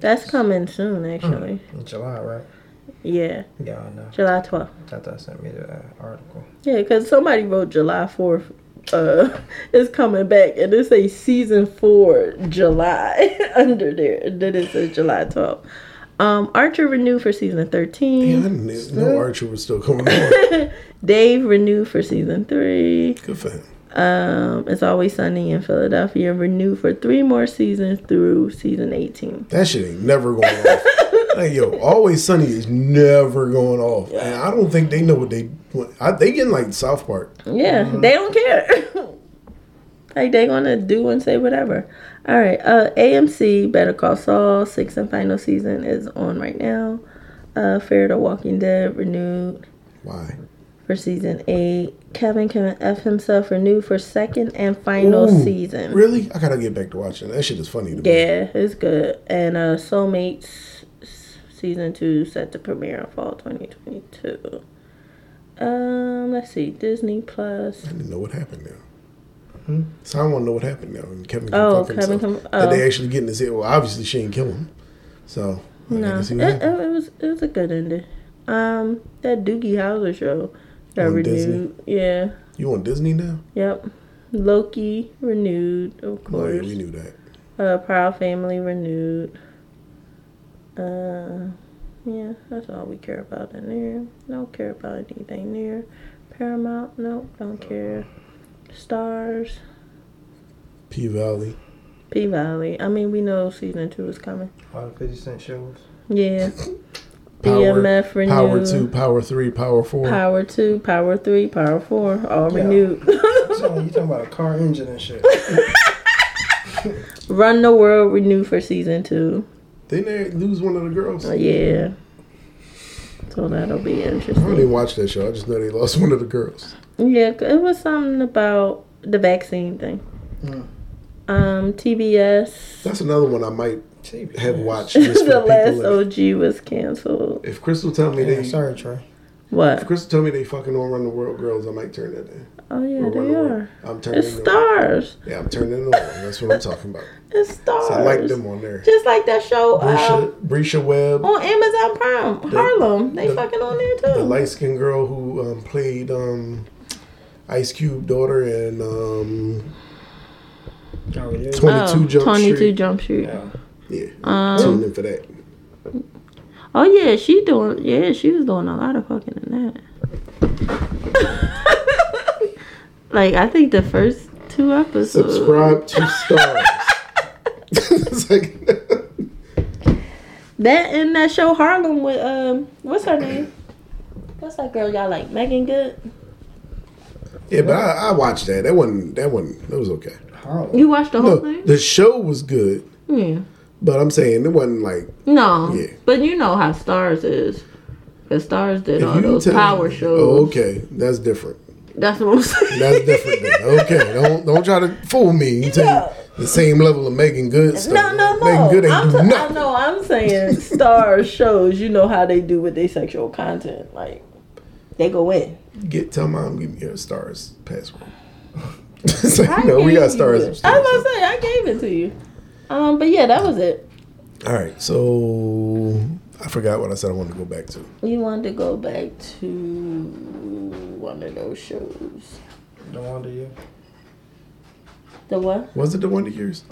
That's coming soon, actually. In July, right? Yeah, Yeah, I know. July twelfth. Tata sent me the uh, article. Yeah, because somebody wrote July 4th uh, is coming back, and it say season 4 July under there. And then it says July 12th. Um, Archer renewed for season Yeah, I thirteen. didn't know Archer was still coming on. Dave renewed for season three. Good for him. Um, It's Always Sunny in Philadelphia renewed for three more seasons through season eighteen. That shit ain't never going off. Like yo, Always Sunny is never going off, and I don't think they know what they. What, I, they getting like South Park. Yeah, they don't care. like they gonna do and say whatever. All right. Uh, AMC Better Call Saul sixth and final season is on right now. Uh, Fear the Walking Dead renewed Why? for season eight. Kevin can F himself renewed for second and final Ooh, season. Really? I gotta get back to watching that. Shit is funny to me. Yeah, it's good. And uh, Soulmates season two set to premiere in fall 2022. Um, let's see, Disney Plus. I didn't know what happened now. Hmm? So I want to know what happened now. And Kevin can Oh, fuck Kevin himself. can- That they oh. actually getting his head. Well, obviously she didn't kill him. So I No, it, it, it was it was a good ending. Um, that Doogie Howser show got On renewed. Disney? Yeah, You on Disney now? yep. Loki renewed, of Oh, yeah, we knew that. Uh, Proud Family renewed. Uh, yeah, that's all we care about in there. Don't care about anything there. Paramount, nope, don't care. Starz, P Valley. P Valley. I mean, we know season two is coming. All the 50 Cent shows. Yeah. Power, BMF renewed. Power two, Power three, Power four. Power two, power three, power four, all Yeah. renewed. So you talking about a car engine and shit. Run the World renewed for season two. Didn't they lose one of the girls? Uh, yeah. So that'll be interesting. I didn't even watch that show. I just know they lost one of the girls. Yeah, it was something about the vaccine thing. Mm. Um, TBS. That's another one I might TV. have watched. Just the last people that- OG was canceled. if Crystal tell me Yeah, they, sorry, Trey. if What? Crystal tell me they fucking don't run the world girls, I might turn that in. Oh yeah, they the are. I'm turning It's it on. Starz. Yeah, I'm turning it on. That's what I'm talking about. It's Starz. So I like them on there. Just like that show uh, Bresha, Bresha Webb, on Amazon Prime, Harlem. They the- fucking on there too. the light skinned girl who um, played um, Ice Cube daughter and um, Oh, yeah. 22 oh, Jump 22 Street. Jump Street. Yeah. Yeah, Um, tune in for that. Oh yeah, she doing. Yeah, she was doing a lot of fucking in that. like I think the first two episodes. Subscribe to Starz. it's like That in that show Harlem with um, what's her name? What's that girl y'all like? Meagan Good. yeah, but I, I watched that. That wasn't that wasn't that was okay. Harlem. You watched the whole No, thing? the show was good, Yeah. But I'm saying it wasn't like No. Yeah. But you know how Starz is. Cause Starz did if all those power me- shows. Oh, okay, that's different. That's what I'm saying. That's different. Then. Okay, don't don't try to fool me. You take Yeah. the same level of making Good stuff. No, no, no. Meagan Good ain't I'm t- I nothing. know. I'm saying Starz shows. You know how they do with their sexual content. Like they go in. Get tell mom give me your Starz password. it's like, no, we got Starz. I was about to say I gave it to you. Um, but yeah, that was it. All right, so I forgot what I said I wanted to go back to. You wanted to go back to one of those shows. The wonder you. The what? Was it the Wonder Years?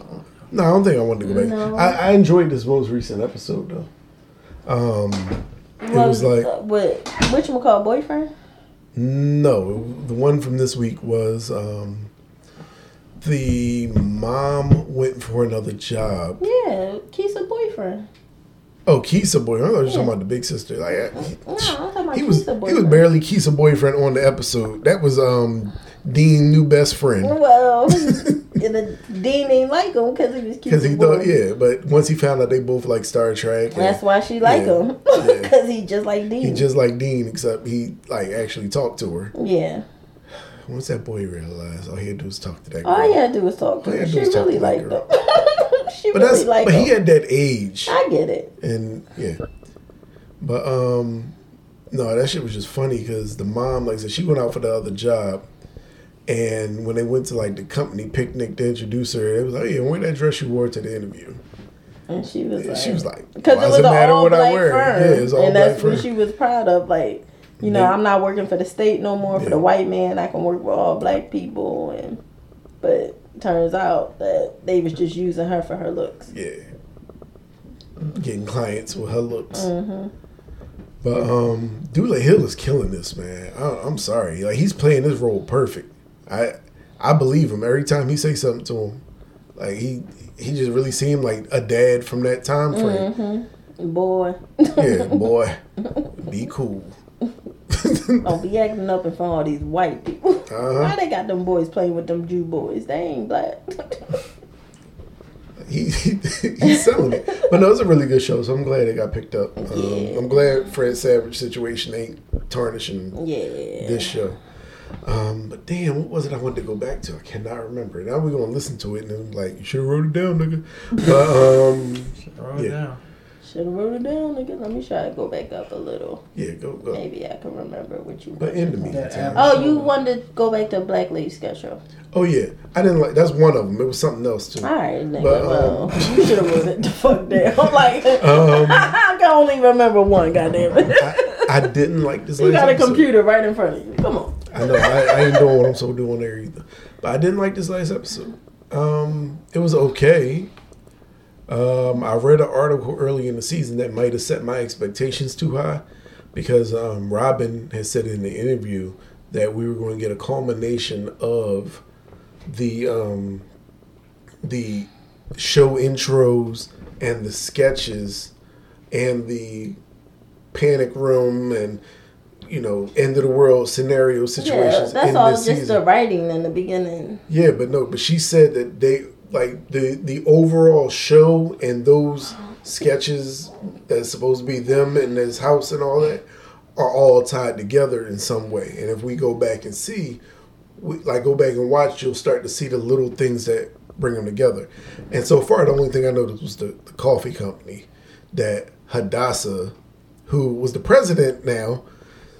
No, I don't think I wanted to go back. No. I, I enjoyed this most recent episode though. Um, it was like uh, what? Which one called boyfriend? no, the one from this week was um, the mom went for another job. Yeah, Keisha boyfriend. Oh, Keisha boy. I thought you were talking about the big sister. Like No, I'm talking about he was Keisha he was barely Keisha boyfriend on the episode. That was um Dean new best friend. Well, and the Dean didn't like him because he was. Because he thought, yeah, but once he found out they both like Star Trek, and That's why she like Yeah, him yeah. because he just like Dean. he just like Dean, except he like actually talked to her. yeah. Once that boy realized all he had to do was talk to that girl. All you had to do was talk to her. She was really liked him. she but really that's liked but he had that age, I get it. and yeah, but um, no, that shit was just funny because the mom, like I said, she went out for the other job. And when they went to like the company picnic to introduce her, it was like, "Yeah, wear that dress you wore to the interview." And she was like, she was like, because it was it an matter all what I black wear?" firm, Yeah, and that's what she was proud of. Like, you know, I'm not working for the state no more for the white man. I can work for all black people, and but turns out that they was just using her for her looks. Yeah. getting clients with her looks. Mm-hmm. But um, Dule Hill is killing this man. I, I'm sorry, like he's playing this role perfect. I I believe him every time he say something to him. Like he he just really seemed like a dad from that time frame. Mm-hmm. Boy, Yeah, boy, be cool. don't be acting up in front of all these white people. Uh-huh. Why they got them boys playing with them Jew boys? They ain't black. He, he he's selling it. But no, it's a really good show, so I'm glad it got picked up. Um, Yeah. I'm glad Fred Savage situation ain't tarnishing yeah. this show. Um, but damn, what was it I wanted to go back to? I cannot remember. Now we're gonna listen to it and I'm like, you should have wrote it down, nigga. But um, Write it Yeah. down. Should have wrote it down again. Let me try to go back up a little. yeah, go go. Maybe I can remember what you. But in the That meantime, Oh, you wanted to go back to Black Lady Sketch Show. oh yeah, I didn't like. That's one of them. It was something else too. All right, nigga. But, um, well, you should have wrote it the fuck down. like, Um, I can only remember one. Goddamn it! I, I didn't like this. you last got a episode. computer right in front of you. Come on. I know I, I ain't doing what I'm supposed to do on there either. But I didn't like this last episode. Um, it was okay. Um, I read an article early in the season that might have set my expectations too high because um, Robin has said in the interview that we were going to get a culmination of the um, the show intros and the sketches and the panic room and you know end of the world scenario situations. Yeah, that's in all this just season. the writing in the beginning. Yeah, but no, but she said that they like the the overall show and those sketches that's supposed to be them in this house and all that are all tied together in some way. And if we go back and see, we, like go back and watch, you'll start to see the little things that bring them together. And so far, the only thing I noticed was the, the coffee company that Hadassah, who was the president now,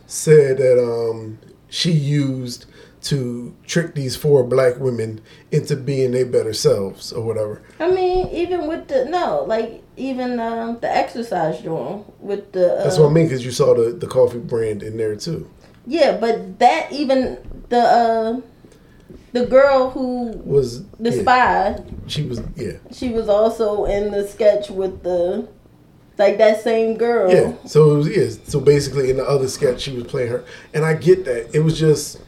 said that um, she used to trick these four black women into being their better selves or whatever. I mean, even with the no, like even um, the exercise drawing with the. Uh, That's what I mean because you saw the, the coffee brand in there too. Yeah, but that even the uh, the girl who Was the yeah, spy, She was yeah she was also in the sketch with the like that same girl. yeah. So it was yeah. So basically, in the other sketch, she was playing her, and I get that. It was just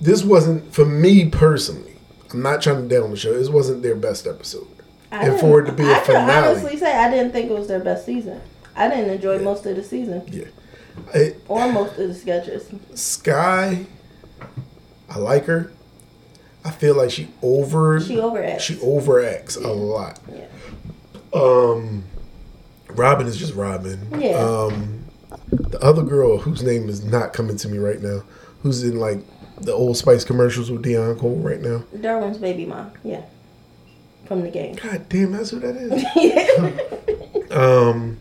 this wasn't for me personally. I'm not trying to down the show. This wasn't their best episode, I and for it to be a I finale. honestly say I didn't think it was their best season. I didn't enjoy most of the season yeah. It, or most of the sketches. Skye, I like her. I feel like she over She overacts. she overacts a lot. Yeah. Um, Robin is just Robin. Yeah. Um, the other girl whose name is not coming to me right now, who's in like the Old Spice commercials with Deon Cole right now. Darwin's baby mom. Yeah. From the game. God damn, that's who that is. um,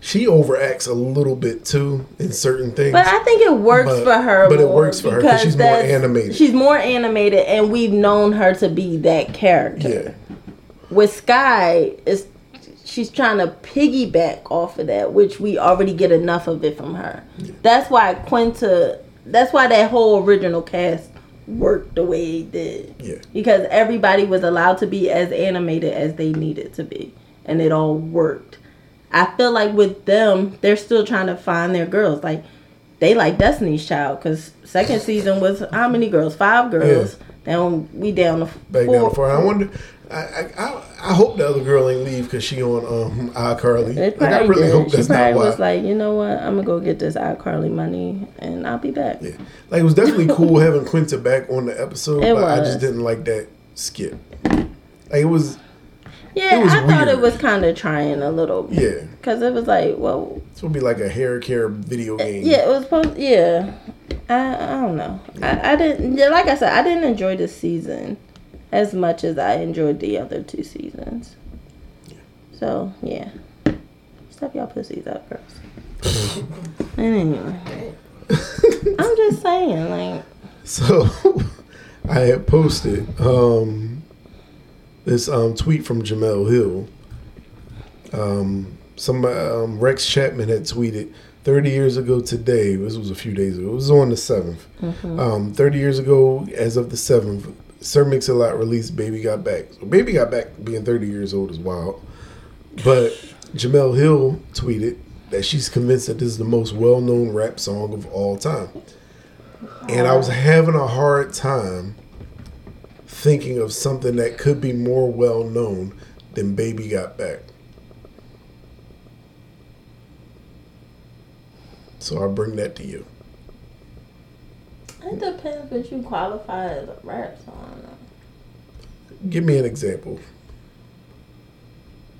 she overacts a little bit too in certain things. But I think it works But- for her. but it works for her because she's more animated. She's more animated, and we've known her to be that character. yeah, With Skye, is she's trying to piggyback off of that, which we already get enough of it from her. That's why Quinta. That's why that whole original cast worked the way it did. yeah. because everybody was allowed to be as animated as they needed to be and it all worked i feel like with them they're still trying to find their girls like they like destiny's child because second season was how many girls five girls Now we down to Back four, down to four. I wonder. I, I I hope the other girl ain't leave because she on um iCarly. Like I really did. hope she that's not probably why. was like, you know what? I'm gonna go get this iCarly money, and I'll be back. Yeah. Like it was definitely cool having Quinta back on the episode, It but I just didn't like that skit. Like it was Yeah, It was I thought it was kind of trying a little, bit. yeah. because it was like, well, It's gonna be like a hair care video game. Yeah, it was supposed. Yeah, I I don't know. I I didn't. Yeah, like I said, I didn't enjoy this season as much as I enjoyed the other two seasons. So yeah, step y'all pussies up, girls. anyway, I'm just saying, like, So I had posted um, this um, tweet from Jemele Hill. Um, some um, Rex Chapman had tweeted 30 years ago today. This was a few days ago. It was on the 7th. Um, 30 years ago, as of the 7th, Sir Mix-a-Lot released "Baby Got Back." "Baby Got Back" being 30 years old is wild. But Jemele Hill tweeted that she's convinced that this is the most well known rap song of all time. And I was having a hard time thinking of something that could be more well known than Baby Got Back. So I bring that to you. It depends what you qualify as a rap song. Give me an example.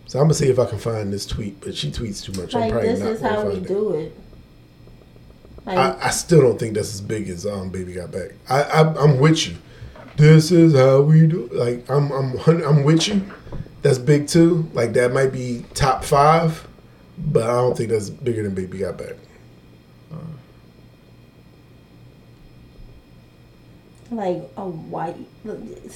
So I'm gonna see if I can find this tweet, but she tweets too much. I'm Like probably this not is how we it. do it. Like I, I still don't think that's as big as um Baby Got Back. I, I I'm with you. This is how we do. Like I'm I'm I'm with you. That's big too. Like that might be top five, but I don't think that's bigger than Baby Got Back. Like a white.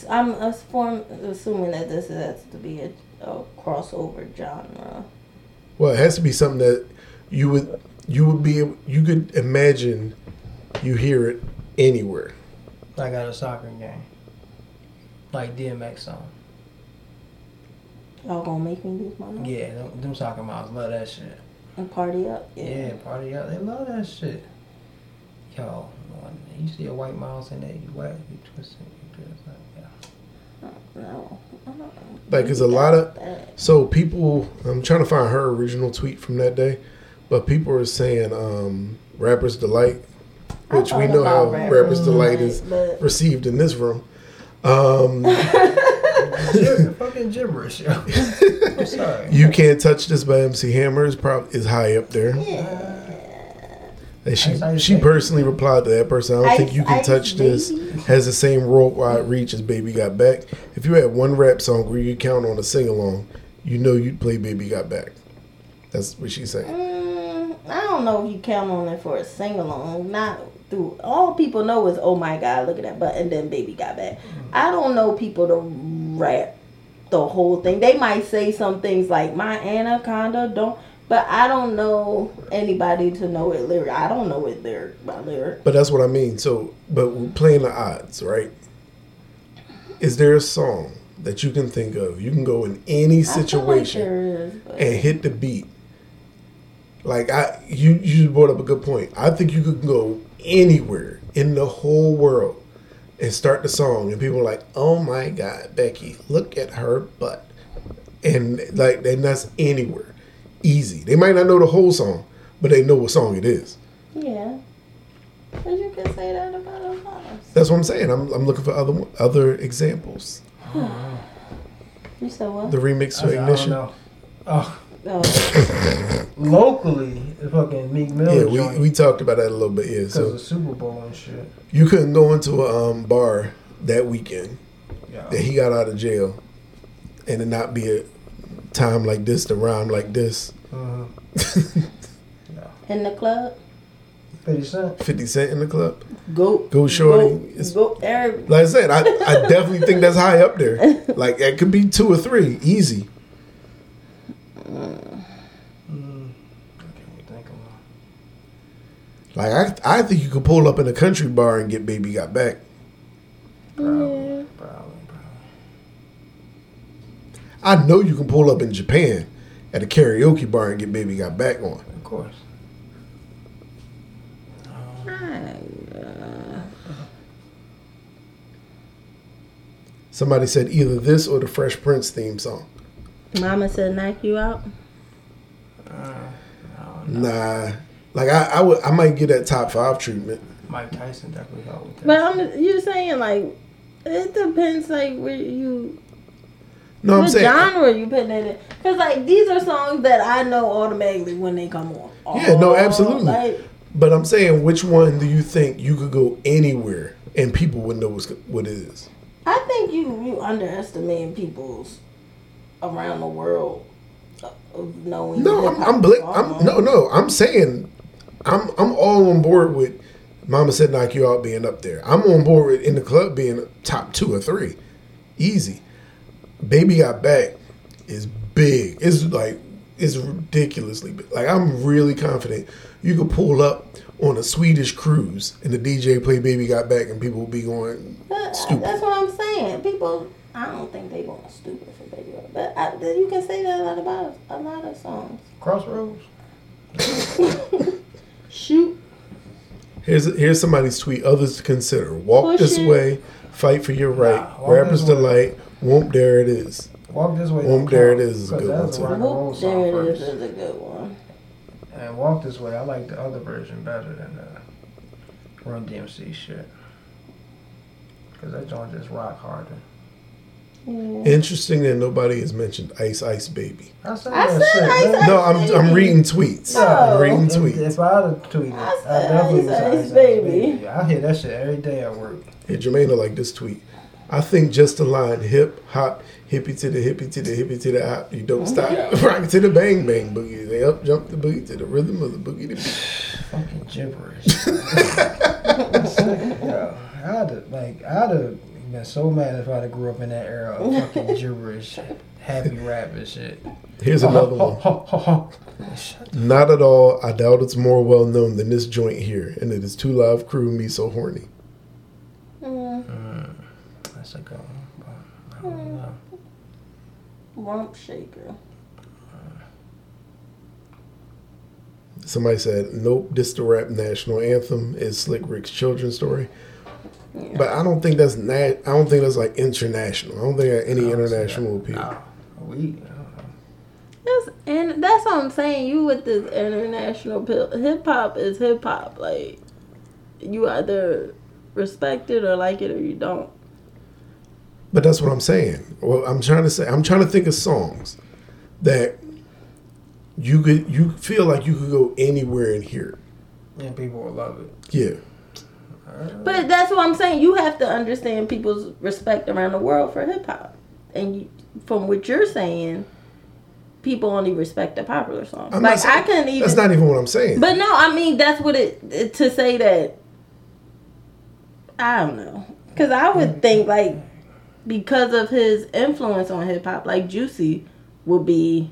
I'm assume- assuming that this has to be a, a crossover genre. Well, it has to be something that you would you would be you could imagine you hear it anywhere. I got a soccer game. Like DMX song. Y'all gonna make me lose my mind Yeah, them, them soccer moms love that shit. and party up. Yeah, party up. They love that shit. Yo, when you see a white mouse in there, you whack, you twist it, you do it. Like, yeah. No. Like, 'cause a lot of- That. So people, I'm trying to find her original tweet from that day, but people are saying um, "Rappers Delight," which we know how about "Rappers Delight" is but received in this room. Um, fucking gibberish, yo. I'm sorry. you can't touch this by MC Hammer is probably is high up there. And she Ice Ice she personally replied to that person. I don't think you can Ice touch this. Baby. Has the same worldwide reach as Baby Got Back. If you had one rap song where you count on a sing along, you know you'd play Baby Got Back. That's what she's saying. Mm, I don't know if you count on it for a sing along. Not through all people know is oh my god, look at that butt, and then baby got back. I don't know people to rap the whole thing. They might say some things like my anaconda don't, but I don't know anybody to know it lyric. I don't know it lyric by lyric. But that's what I mean. So, but we're playing the odds, right? Is there a song that you can think of? You can go in any feel like situation but and hit the beat. Like I, you, you brought up a good point. I think you could go anywhere in the whole world and start the song, and people are like, "Oh my God, Becky, look at her butt," and like, and that's anywhere, easy. They might not know the whole song, but they know what song it is. yeah. But you can say that about a lot. of- That's what I'm saying. I'm, I'm looking for other other examples. You said what? The remix I, to don't Ignition. know. Oh, Oh, locally, the fucking Meek Mill Yeah, joint. we, we talked about that a little bit. Yeah, because so of Super Bowl and shit. you couldn't go into a um, bar that weekend Yeah. that he got out of jail, and it not be a time like this to rhyme like this. Uh-huh. in the club, 50 Cent. Fifty Cent in the club. go Go shorty. Go, It's- go every, Like I said, I, I definitely think that's high up there. Like it could be two or three, easy. Mm. I can't think of one. Like I, I think you could pull up in a country bar and get "Baby Got Back." Probably, probably, probably. I know you can pull up in Japan at a karaoke bar and get "Baby Got Back" on. Of course. Somebody said either this or the Fresh Prince theme song. Mama said knock you out. Uh, no, no. Nah, like I, I would, I might get that top five treatment. Mike Tyson definitely helped with that. But I'm you're saying like it depends like where you No, I'm what saying, genre are you putting it in. Cause like these are songs that I know automatically when they come on. Yeah, no, Oh, absolutely. Like, but I'm saying, which one do you think you could go anywhere and people would know what's, what it is? I think you you underestimate people's around the world of knowing. No, I'm, I'm, songs. I'm no, no. I'm saying, I'm, I'm all on board with Mama said knock you out being up there. I'm on board with in the club being top two or three, easy. Baby got back is big. It's like it's ridiculously big. Like I'm really confident you could pull up on a Swedish cruise and the DJ play Baby Got Back and people will be going But uh, stupid. That's what I'm saying. People people, I don't think they going stupid for baby Rap, but I, you can say that a lot about a lot of songs. Crossroads. Shoot, Here's here's somebody's tweet. Others to consider: Walk Push this it. way, fight for your right. Nah, Rappers This delight. Whoop, there it is. Walk this way. Whoop, there count, it is is a 'cause good that's one, a too. rock and roll Whoop, song there it is first. is a good one. And walk this way. I like the other version better than the Run DMC shit. Cause that joint just rock harder. Yeah. Interesting that nobody has mentioned Ice Ice Baby. I said I that said shit. Ice man. Ice No, I'm I'm reading tweets. No. I'm reading If, tweets. if I'd have tweeted, I I, said definitely Ice was Ice Ice Ice Baby. Baby. I hear that shit every day at work. Hey, Jermaine, like this tweet. I think just a line, hip hop, hippie to the hippie to the hippie to the hop. You don't stop, rock to the bang bang boogie. They up jump the boogie to the rhythm of the boogie. To beat. Fucking gibberish. Yo, I'd have, like I'd have been so mad if I'd have grew up in that era of fucking gibberish, happy rap and shit. Here's another one. Not at all. I doubt it's more well known than this joint here, and it is Two Live Crew, Me So Horny. Mm, Mm, that's a good one. but I don't hmm. know. rump shaker. Somebody said, "Nope, this the rap national anthem is Slick Rick's children's story." But I don't think that's nat. I don't think that's like international. I don't think that any I don't international that. appeal. Nah, we. I. That's and that's what I'm saying. You with this international pill. Hip hop is hip hop. Like you either respect it or like it or you don't. But that's what I'm saying. Well, I'm trying to say. I'm trying to think of songs that you could you feel like you could go anywhere and hear. it. And people will love it. Yeah, But that's what I'm saying. You have to understand people's respect around the world for hip hop. And you, from what you're saying, people only respect the popular songs. I'm like saying- I couldn't even. that's not even what I'm saying. But no, I mean that's what it, it to say that. I don't know, because I would mm. think like because of his influence on hip hop, like Juicy would be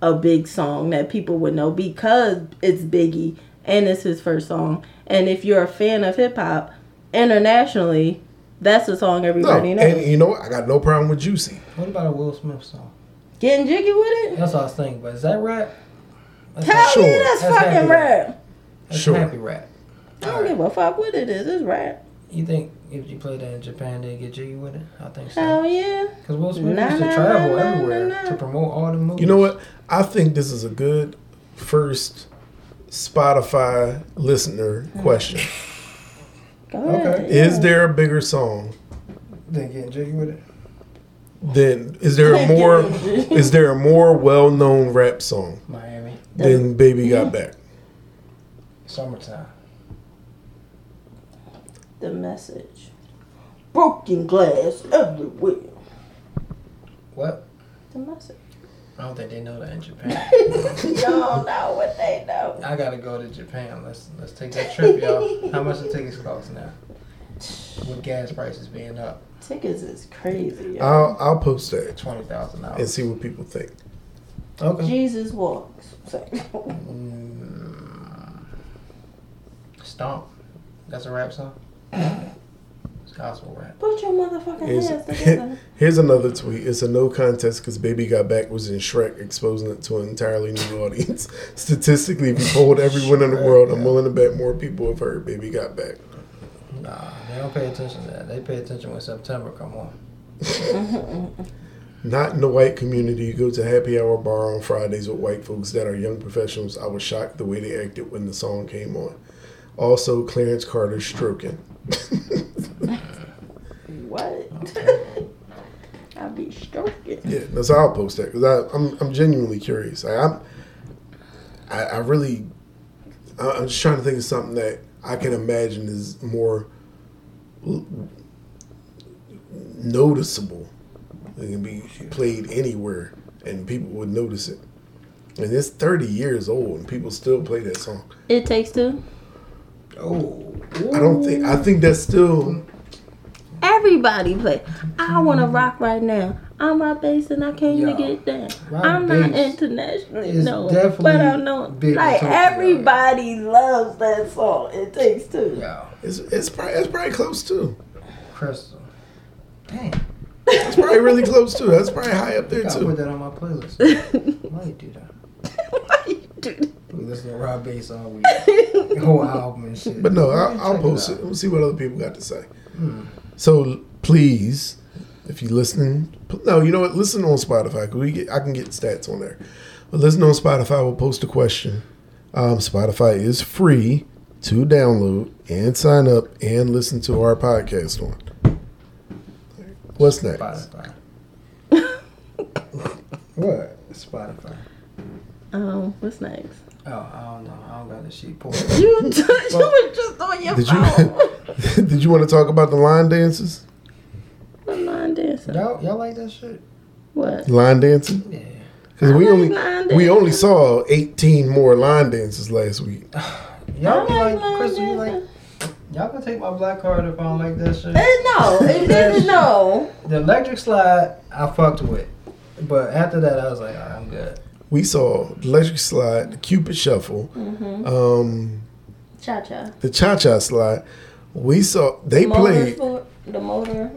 a big song that people would know because it's Biggie and it's his first song. And if you're a fan of hip hop internationally, that's a song no, everybody and you know what? I got no problem with Juicy. What about a Will Smith song? Getting jiggy with it? That's what I was thinking. But is that rap? That's Hell Sure. yeah, that's, That's fucking happy rap. That's Sure. happy rap. I don't give a fuck what it is. It's rap. You think if you played that in Japan, they get jiggy with it? I think so. Hell yeah. Because Will Smith Nah, used to nah, travel nah, nah, everywhere nah, nah. to promote all the movies. You know what? I think this is a good first Spotify listener mm. question. Go ahead. Okay. Is there a bigger song than getting jiggy with it. Then is there a more is there a more well known rap song Miami, than Baby Got Back? summertime. The message. Broken glass everywhere. What? The message. I don't think they know that in Japan. Y'all know what they know. I gotta go to Japan. Let's let's take that trip, y'all. How much the tickets cost now? With gas prices being up Tickets is crazy. yo. I'll I'll post that twenty thousand and dollars. And see what people think. Okay. Jesus walks. Say. Mm. Stomp. That's a rap song. It's gospel rap. Put your motherfucking Here's, hands together. here's another tweet. It's a no contest because Baby Got Back was in Shrek, exposing it to an entirely new audience. Statistically, if you polled everyone in the world, I'm willing to bet more people have heard Baby Got Back. Nah, they don't pay attention to that. They pay attention when September come on. Not in the white community. You go to happy hour bar on Fridays with white folks that are young professionals. I was shocked the way they acted when the song came on. Also, Clarence Carter stroking. What? I'll be stroking. Yeah, that's how I'll post that because I'm I'm genuinely curious. I, I'm I, I really I- I'm just trying to think of something that I can imagine is more noticeable. It can be played anywhere and people would notice it. And it's 30 years old and people still play that song. It takes two. Oh. I don't think I think that's still Everybody play. I want to rock right now. I'm my bass and I came to Yo, get down. rock I'm not bass internationally known, definitely but I know big in like Tokyo. everybody loves that song. It takes two. Yo, it's it's probably, it's probably close too. Crystal. Dang. probably really close too. That's probably high up there too. I put that on my playlist. Why you do that? Why you do that? We listen to Rob Bass all week. The whole album and shit. But no, I'll, I'll post out. it. We'll see what other people got to say. Hmm. So please, if you're listening, no, you know what? Listen on Spotify. 'cause We get, I can get stats on there. But listen on Spotify. We'll post a question. Um, Spotify is free to download and sign up and listen to our podcast on. What's next? Spotify. what? Spotify. Um, what's next? Oh, I don't know. I don't got the sheet pulled. You, you were just on your Did phone. you did you want to talk about the line dances? What line dancing? y'all, y'all like that shit? What? Line dancing? Yeah. Because we like only we only saw 18 more line dances last week. Y'all be like like, line Crystal, you like, dancing. y'all can take my black card if I don't like that shit. Eh, no, it didn't know. The electric slide, I fucked with. But after that, I was like, all right, I'm good. We saw the electric slide, the Cupid shuffle, Mm-hmm. um, Cha cha. the cha cha slide. We saw they motor played. sport, the motor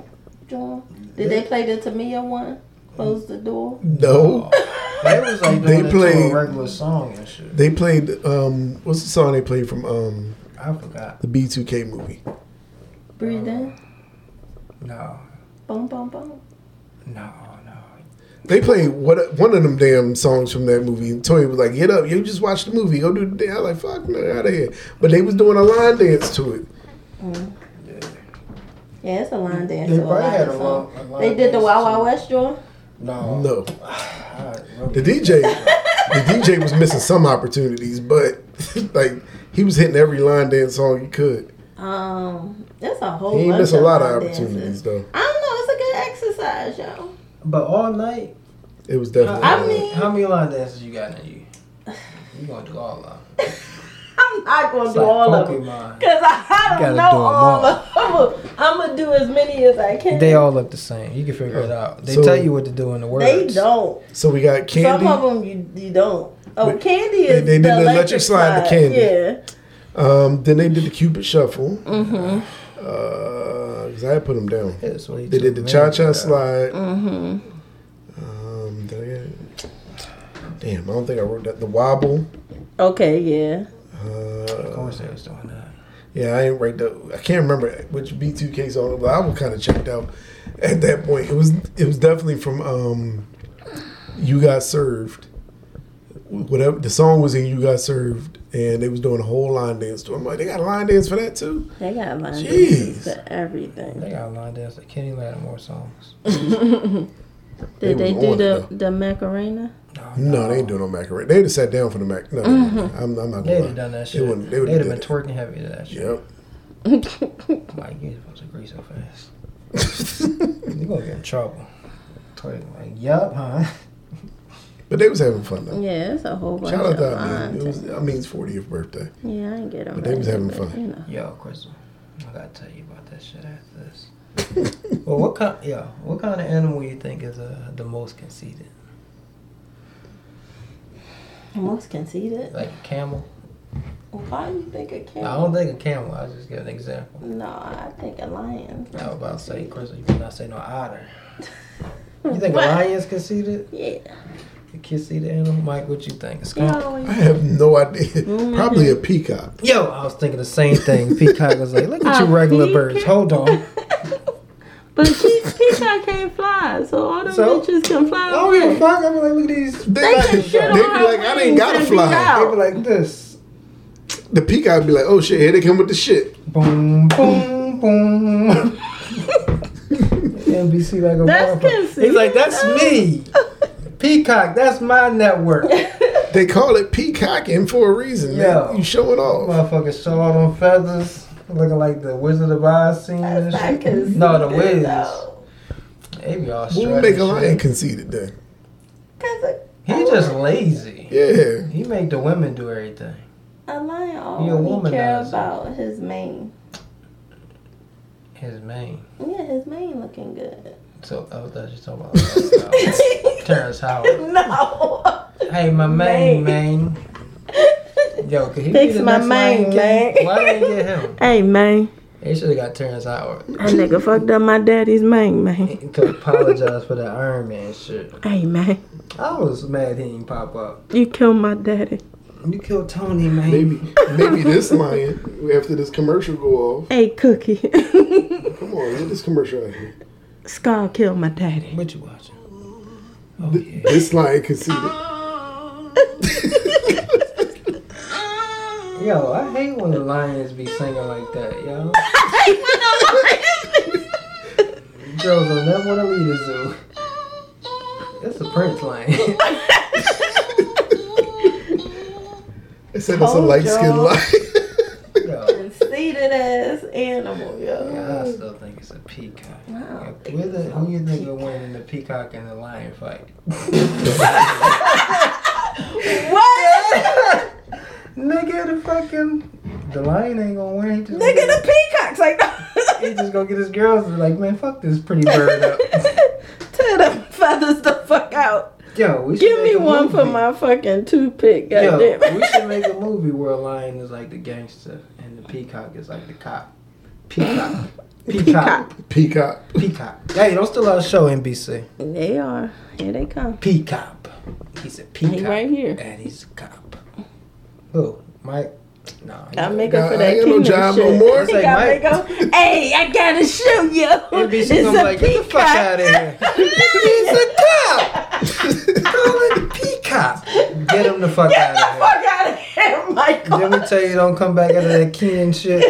joint. Did they play the Tamia one? Close the door. No, They was like They doing it to played- a regular song and shit. they played. Um, what's the song they played from um, I forgot. the B2K movie? Breathe in. No, Boom, boom, boom. no, no. They played what one of them damn songs from that movie. And Toy was like, "Get up, you just watch the movie. Go do the dance." I was like, "Fuck, man, out of here!" But they was doing a line dance to it. Mm. Yeah. Yeah, it's a line dance. They to a probably lot had a songs. long. a line They did the dance Wild Wild. West joint. No, No, the DJ, the DJ was missing some opportunities, but like he was hitting every line dance song he could. Um, it's a whole. He missed a lot of line opportunities dances. though. I don't know. It's a good exercise, yo. But all night. It was definitely. I mean- how many line dances you got in you? You gonna do all of them? I'm not gonna It's do like all of them because I, I gotta don't do all all. of them. I'm gonna do as many as I can. They all look the same. You can figure it out. They So- tell you what to do in the words. They don't. so we got Candy. Some of them you you don't. Oh, But candy they- is they did the the electric, electric slide slide. to Candy. Yeah. Um, then they did the Cupid shuffle. Mm-hmm. Uh, 'cause I had put them down. It's way They did the cha cha slide. Mm-hmm. Um, did I get? Damn, I don't think I wrote that. The wobble. Okay. Yeah. Of Uh, course they was doing that. yeah, I ain't write that. I can't remember which B2K song, but I was kind of checked out at that point. It was it was definitely from um, You Got Served. Whatever the song was in, You Got Served, and they was doing a whole line dance to. it. I'm like, they got a line dance for that too. They got line Jeez. dances to everything. They got a line dance. Like Kenny Lattimore songs. Did they, was do on the the Macarena? No, no they ain't doing no Macarena. They'd have sat down for the mac. No, Mm-hmm. I'm, I'm not They'd going have done that They shit. wouldn't- they They'd would've been did twerking heavy to that shit. Yep. Like you supposed to agree so fast. You gonna get in trouble. Twerking like, yup, huh? But they was having fun though. Yeah, it's a whole bunch Shout out of to line I mean, it was dances. I mean his 40th birthday. Yeah, I ain't get them. But they was having fun. You know. Yo, Crystal, I gotta tell you about that shit after this. well, what kind? Yeah, what kind of animal you think is uh, the most conceited? Most conceited. Like a camel? Why do you think a camel? I don't think a camel. I will just give an example. No, I think a lion. I was about to say, Crystal, you better not say no otter. You think What? a lion's conceited? Yeah. A the animal? Mike, what you think? A skunk? I have no idea. Mm-hmm. Probably a peacock. Yo, I was thinking the same thing. Peacock was like, look at A you regular birds. Hold on. But she, peacock can't fly, so all them So? bitches can fly Oh don't give a away. fuck. I'm like, look at these. They, They like, can shit on they be her like, I didn't gotta fly. They be like this. The peacock be like, oh shit, here they come with the shit. Boom, boom, boom. NBC like a That's motherfucker. conceited, He's like, that's me. Peacock, that's my network. They call it peacocking for a reason. Yeah. Man. You show it off. Motherfucker show all them feathers. Looking like the Wizard of Oz scene and That's shit. No, the Wiz. though. They be all What strutting would make a and lion shit. conceited then? 'Cause a, He just lazy. Yeah. He make the women do everything. a lion He a only care about his mane. His mane. Yeah, his mane looking good. So I was just talking about uh, Terrence Howard. no. Hey, my main Mane. man. Yo, could he Fix be the my next mane, Lion King? man. Why didn't get him? Hey man, They should have got Terrence Howard That nigga fucked up my daddy's man, man. to apologize for that Iron Man shit. Hey, man. I was mad he didn't pop up. You killed my daddy. You killed Tony, man. Maybe maybe this lion after this commercial go off. Hey, Cookie. Come on, get this commercial out here. Scar killed my daddy. What you watching? Oh yeah. This lion conceded. Yo, I hate when the lions be singing like that, yo. Girls will never want to leave the zoo. That's a Prince line. They said that's a light skinned y'all. lion. Yo, Conceited ass animal, yo. yeah, I still think it's a peacock. Wow. Where the, who you think will win in the peacock and the lion fight? What? Nigga, the fucking the lion ain't gonna win. He just Nigga, the peacock's like, he just gonna get his girls and like, man, fuck this pretty bird up. tear them feathers the fuck out. Yo, we Give me a one for my fucking toothpick, Yo, goddamn. we should make a movie where a lion is like the gangster and the peacock is like the cop. Peacock. Peacock. Peacock. Peacock. Hey, don't steal our show, NBC. They are. Here they come. Peacock. He's a peacock. He right here. And he's a cop. Who? Mike? No. he- Got make up for I that ain't got no Kenan job no shit. more. It's like Got Mike. make up- Hey, I gotta show you. NBC It's gonna be a like, get the fuck peacock. out of here. he's a cop. Call it peacock. Get him the fuck Get out the of here. fuck out of here, Michael. Didn't we tell you don't come back out of that Kenan shit?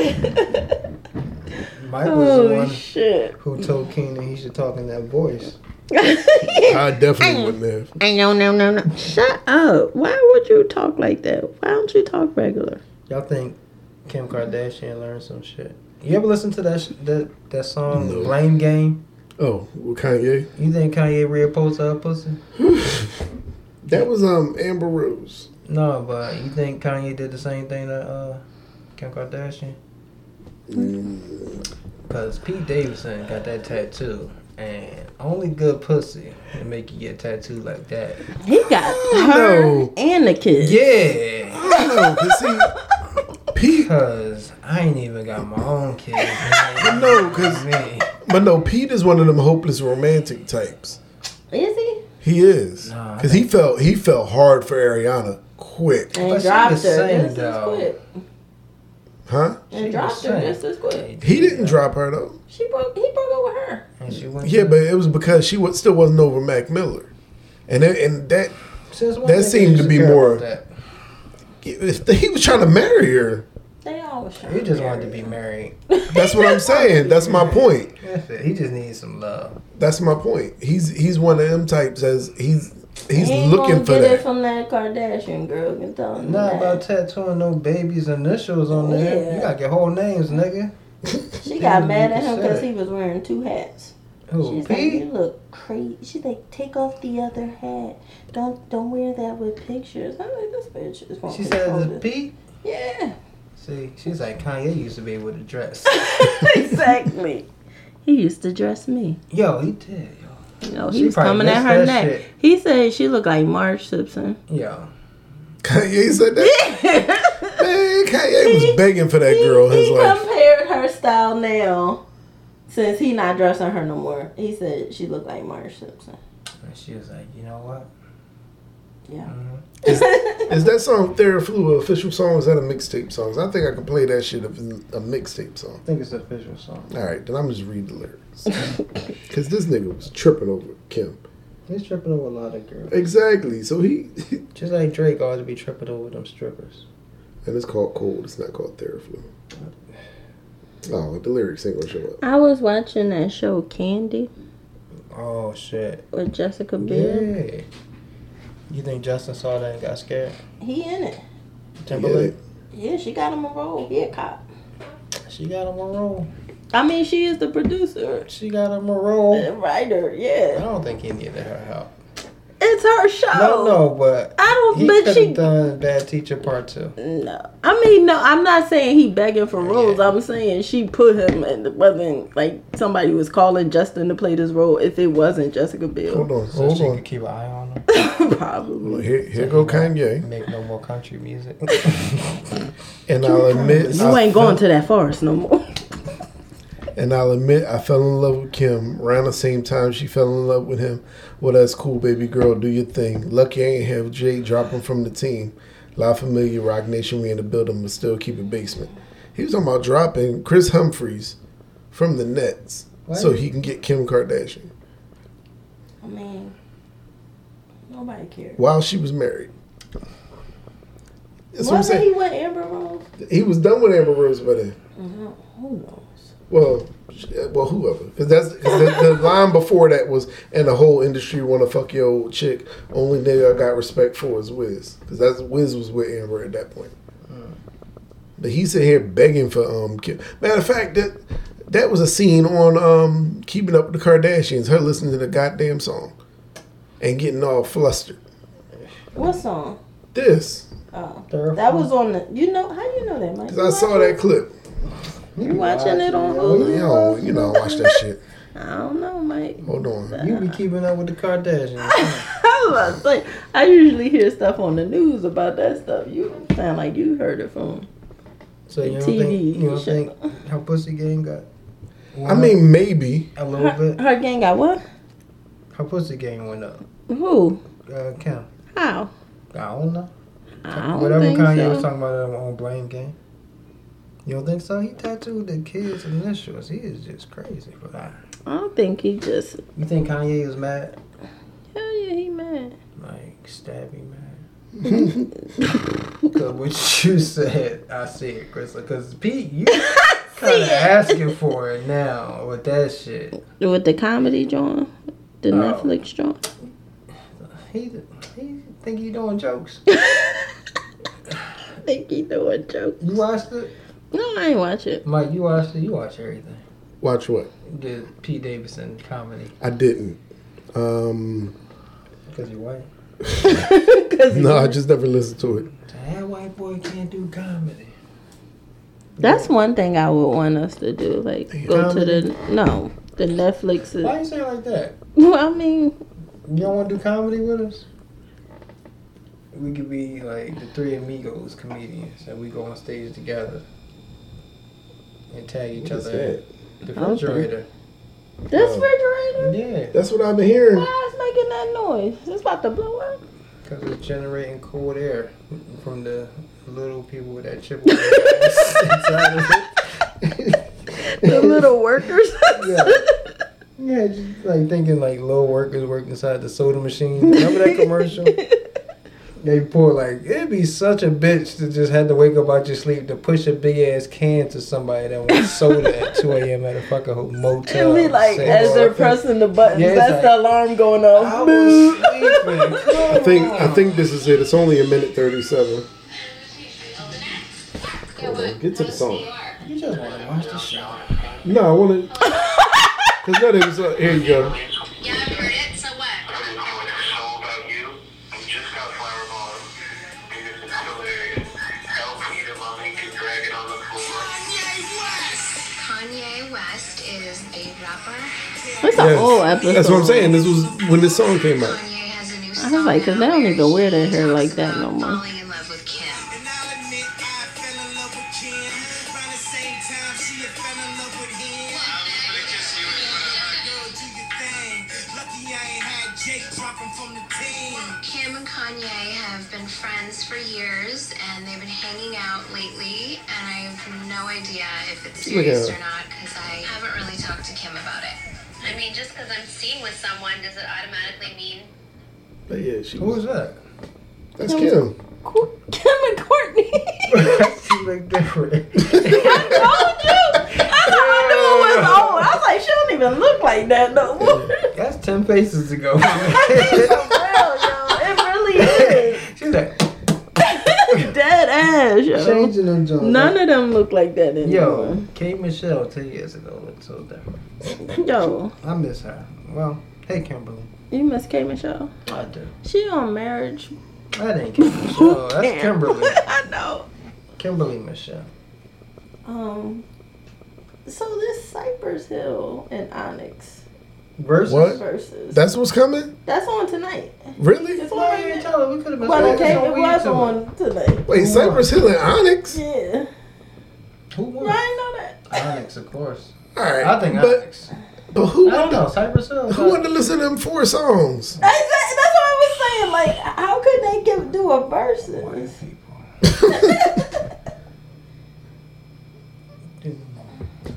Mike was the one shit. who told Kenan he should talk in that voice. I definitely wouldn't have. I no no no no. Shut up. Why would you talk like that? Why don't you talk regular? Y'all think Kim Kardashian learned some shit? You ever listen to that sh- that that song No. Blame Game? Oh, well, Kanye. You think Kanye reopposed her pussy? That was um Amber Rose. No, but you think Kanye did the same thing to uh, Kim Kardashian? Cause Pete Davidson got that tattoo, and only good pussy can make you get tattooed like that. He got her No. and the kids. Yeah, I don't know, cause see, Pete. cause I ain't even got my own kids. No, 'cause- me. But no, Pete is one of them hopeless romantic types. Is he? He is, Nah, I cause he felt he felt hard for Ariana quick, And But dropped her was saying, just as quick. huh? And She dropped was her just as quick. He didn't drop her though. She broke. He broke up with her. And she went Yeah, but it was because she was, still wasn't over Mac Miller, and it, and that Since when that seemed to be more- that? If he was trying to marry her. They always. try He just wanted to be married. That's what I'm saying. That's my point. That's it. He just needs some love. That's my point. He's he's one of them types as he's he's He ain't looking gonna for get it that. from that Kardashian girl. Can tell him Not that. about tattooing no baby's initials on there. Yeah. You gotta get whole names, nigga. She got mad at him because he was wearing two hats. Who? She's like, you look crazy. She's like, take off the other hat. Don't don't wear that with pictures. I'm like, this bitch is She control said it's P. Yeah, See, she's like Kanye used to be able to dress. exactly. He used to dress me. Yo, he did. Yo, You know, She he was coming at her neck. shit. He said she looked like Marge Simpson. yo. Kanye said that. Man, Kanye was begging for that he, girl his he life. compared her style now, since he not dressing her no more. He said she looked like Marge Simpson. And she was like, you know what? Yeah. Mhm. Is that song Theraflu an official song? Or is that a mixtape song? I think I can play that shit if it's a mixtape song. I think it's an official song. All right, then I'm just read the lyrics because this nigga was tripping over Kim. He's tripping over a lot of girls. Exactly. So he Just like Drake always be tripping over them strippers. and it's called Cold. It's not called Theraflu. Oh, the lyrics ain't gonna show up. I was watching that show Candy Oh shit. with Jessica Biel. Yeah. You think Justin saw that and got scared? He in it. Timberlake? Yeah, she got him a role. He a cop. She got him a role. I mean, she is the producer, She got him a role. the writer. Yeah. I don't think he needed her help. It's her show. No, no, but I don't. he but could she have done Bad Teacher Part Two. No, I mean no. I'm not saying he begging for roles. Yeah. I'm saying she put him, and it wasn't like somebody was calling Justin to play this role. If it wasn't Jessica Biel, Hold on, So hold she on. could keep an eye on him. probably. Here, here go Kanye, Make no more country music. and I'll admit, You I ain't going to that forest no more. And I'll admit, I fell in love with Kim around the same time she fell in love with him. Well, that's cool, baby girl. Do your thing. Lucky I ain't have Jay dropping from the team. La Familia, Roc Nation, we in the building, but still keep it basement. He was talking about dropping Kris Humphries from the Nets What? so he can get Kim Kardashian I mean, nobody cares. while she was married. That's what I'm Wasn't saying. he with Amber Rose? He was done with Amber Rose by then. Mhm. Who knows? Well, well, whoever, because that's cause the, the line before that was, and the whole industry want to fuck your old chick. Only nigga I got respect for is Wiz, because that's Wiz was with Amber at that point. But he sat here begging for um. Kim. Matter of fact, that that was a scene on um Keeping Up with the Kardashians. Her listening to the goddamn song, and getting all flustered. What song? This, Oh, that was on the. You know how you know that, Mike? because I saw that clip. You watching it on You Hulu? know, you know, watch that shit. I don't know, Mike. Hold on. You be keeping up with the Kardashians. I was about I usually hear stuff on the news about that stuff. You sound like you heard it from. So you don't TV think you don't think her pussy game got? I mean, maybe. a little Her, bit. her gang got what? Her pussy game went up. Who? Uh, Kim. How? I don't know. I don't Whatever think Kanye so. was talking about on on Blame Game. You don't think so? He tattooed the kids' initials. He is just crazy for that. I don't think he just. You think Kanye was mad? Hell yeah, he mad. Like stabby mad? Cause what you said, I see it, Chris. Cause Pete, you kind of asking for it now with that shit. With the comedy joint, the Oh. Netflix joint. He he think he doing jokes. I think he doing jokes. You watched it, No, I ain't watch it. Mike. You watched it. You watch everything. Watch what? The Pete Davidson comedy. I didn't. Um, Cause you're white. Cause no, I just never listened to it. That white boy can't do comedy. That's one thing I would want us to do. Like go to the no, the Netflix. Why Is, you say it like that? well, I mean, You don't want to do comedy with us? We could be like the three amigos comedians, and we go on stage together and tag each What is other. that? The refrigerator. this oh. refrigerator. Yeah, That's what I've been hearing. Why is making that noise? It's about to blow up. because it's generating cold air from the little people with that chip inside of it. The little workers. Yeah. Yeah, just like thinking like little workers work inside the soda machine. Remember that commercial? They pour like it'd be such a bitch to just have to wake up out your sleep to push a big ass can to somebody that wants soda at two a.m. at a fucking ho- motel. It'd be like as they're I pressing the buttons, Yeah, that's like- the alarm going off. I was sleeping. I think I think this is it. It's only a minute thirty-seven. Hold on, get to the song. You just want to watch the show. No, I want to. Cause that is uh, here you go. It's a whole episode. That's what I'm saying. This was when this song came out. Kanye has a new I song. was like, 'cause they don't even wear their hair like that no more. Falling in love with Kim. And I'll admit I fell in love with Kim. Around the same time she had fell in love with him. Girl, do your thing. Lucky I ain't had Jake dropping from the team. Kim and Kanye have been friends for years, and they've been hanging out lately. And I have no idea if it's Look serious or not with does it automatically mean But yeah, she Who was. was that? That's Kim. Co- Kim and Courtney. she look different. I told you. That's how I knew it was old. I was like, she don't even look like that no more. That's ten faces ago. Well, yo, it really is. She's like Dead ass, yo. changing them joints. None of them look like that anymore. Yo. K Michelle ten years ago looked so different. Yo, I miss her. Well, hey Kimberly. you miss K Michelle. I do. She on marriage. That ain't K Michelle. That's Kimberly. I know. Kimberly Michelle. Um. So this Cypress Hill and Onyx Versus. What? versus That's what's coming. that's on tonight. Really? It's on Why right you didn't now. tell her? We could have been Well, it, focused came, on it weed was to it. on tonight. Wait, Who Cypress Hill and Onyx. Yeah, Who won? I didn't know that. Onyx, of course. All right, I think but Onyx. But who I don't wanted, know. Cypress Hill. who wanted to listen to them four songs? That's, that's what I was saying. Like, how could they give do a versus? White people.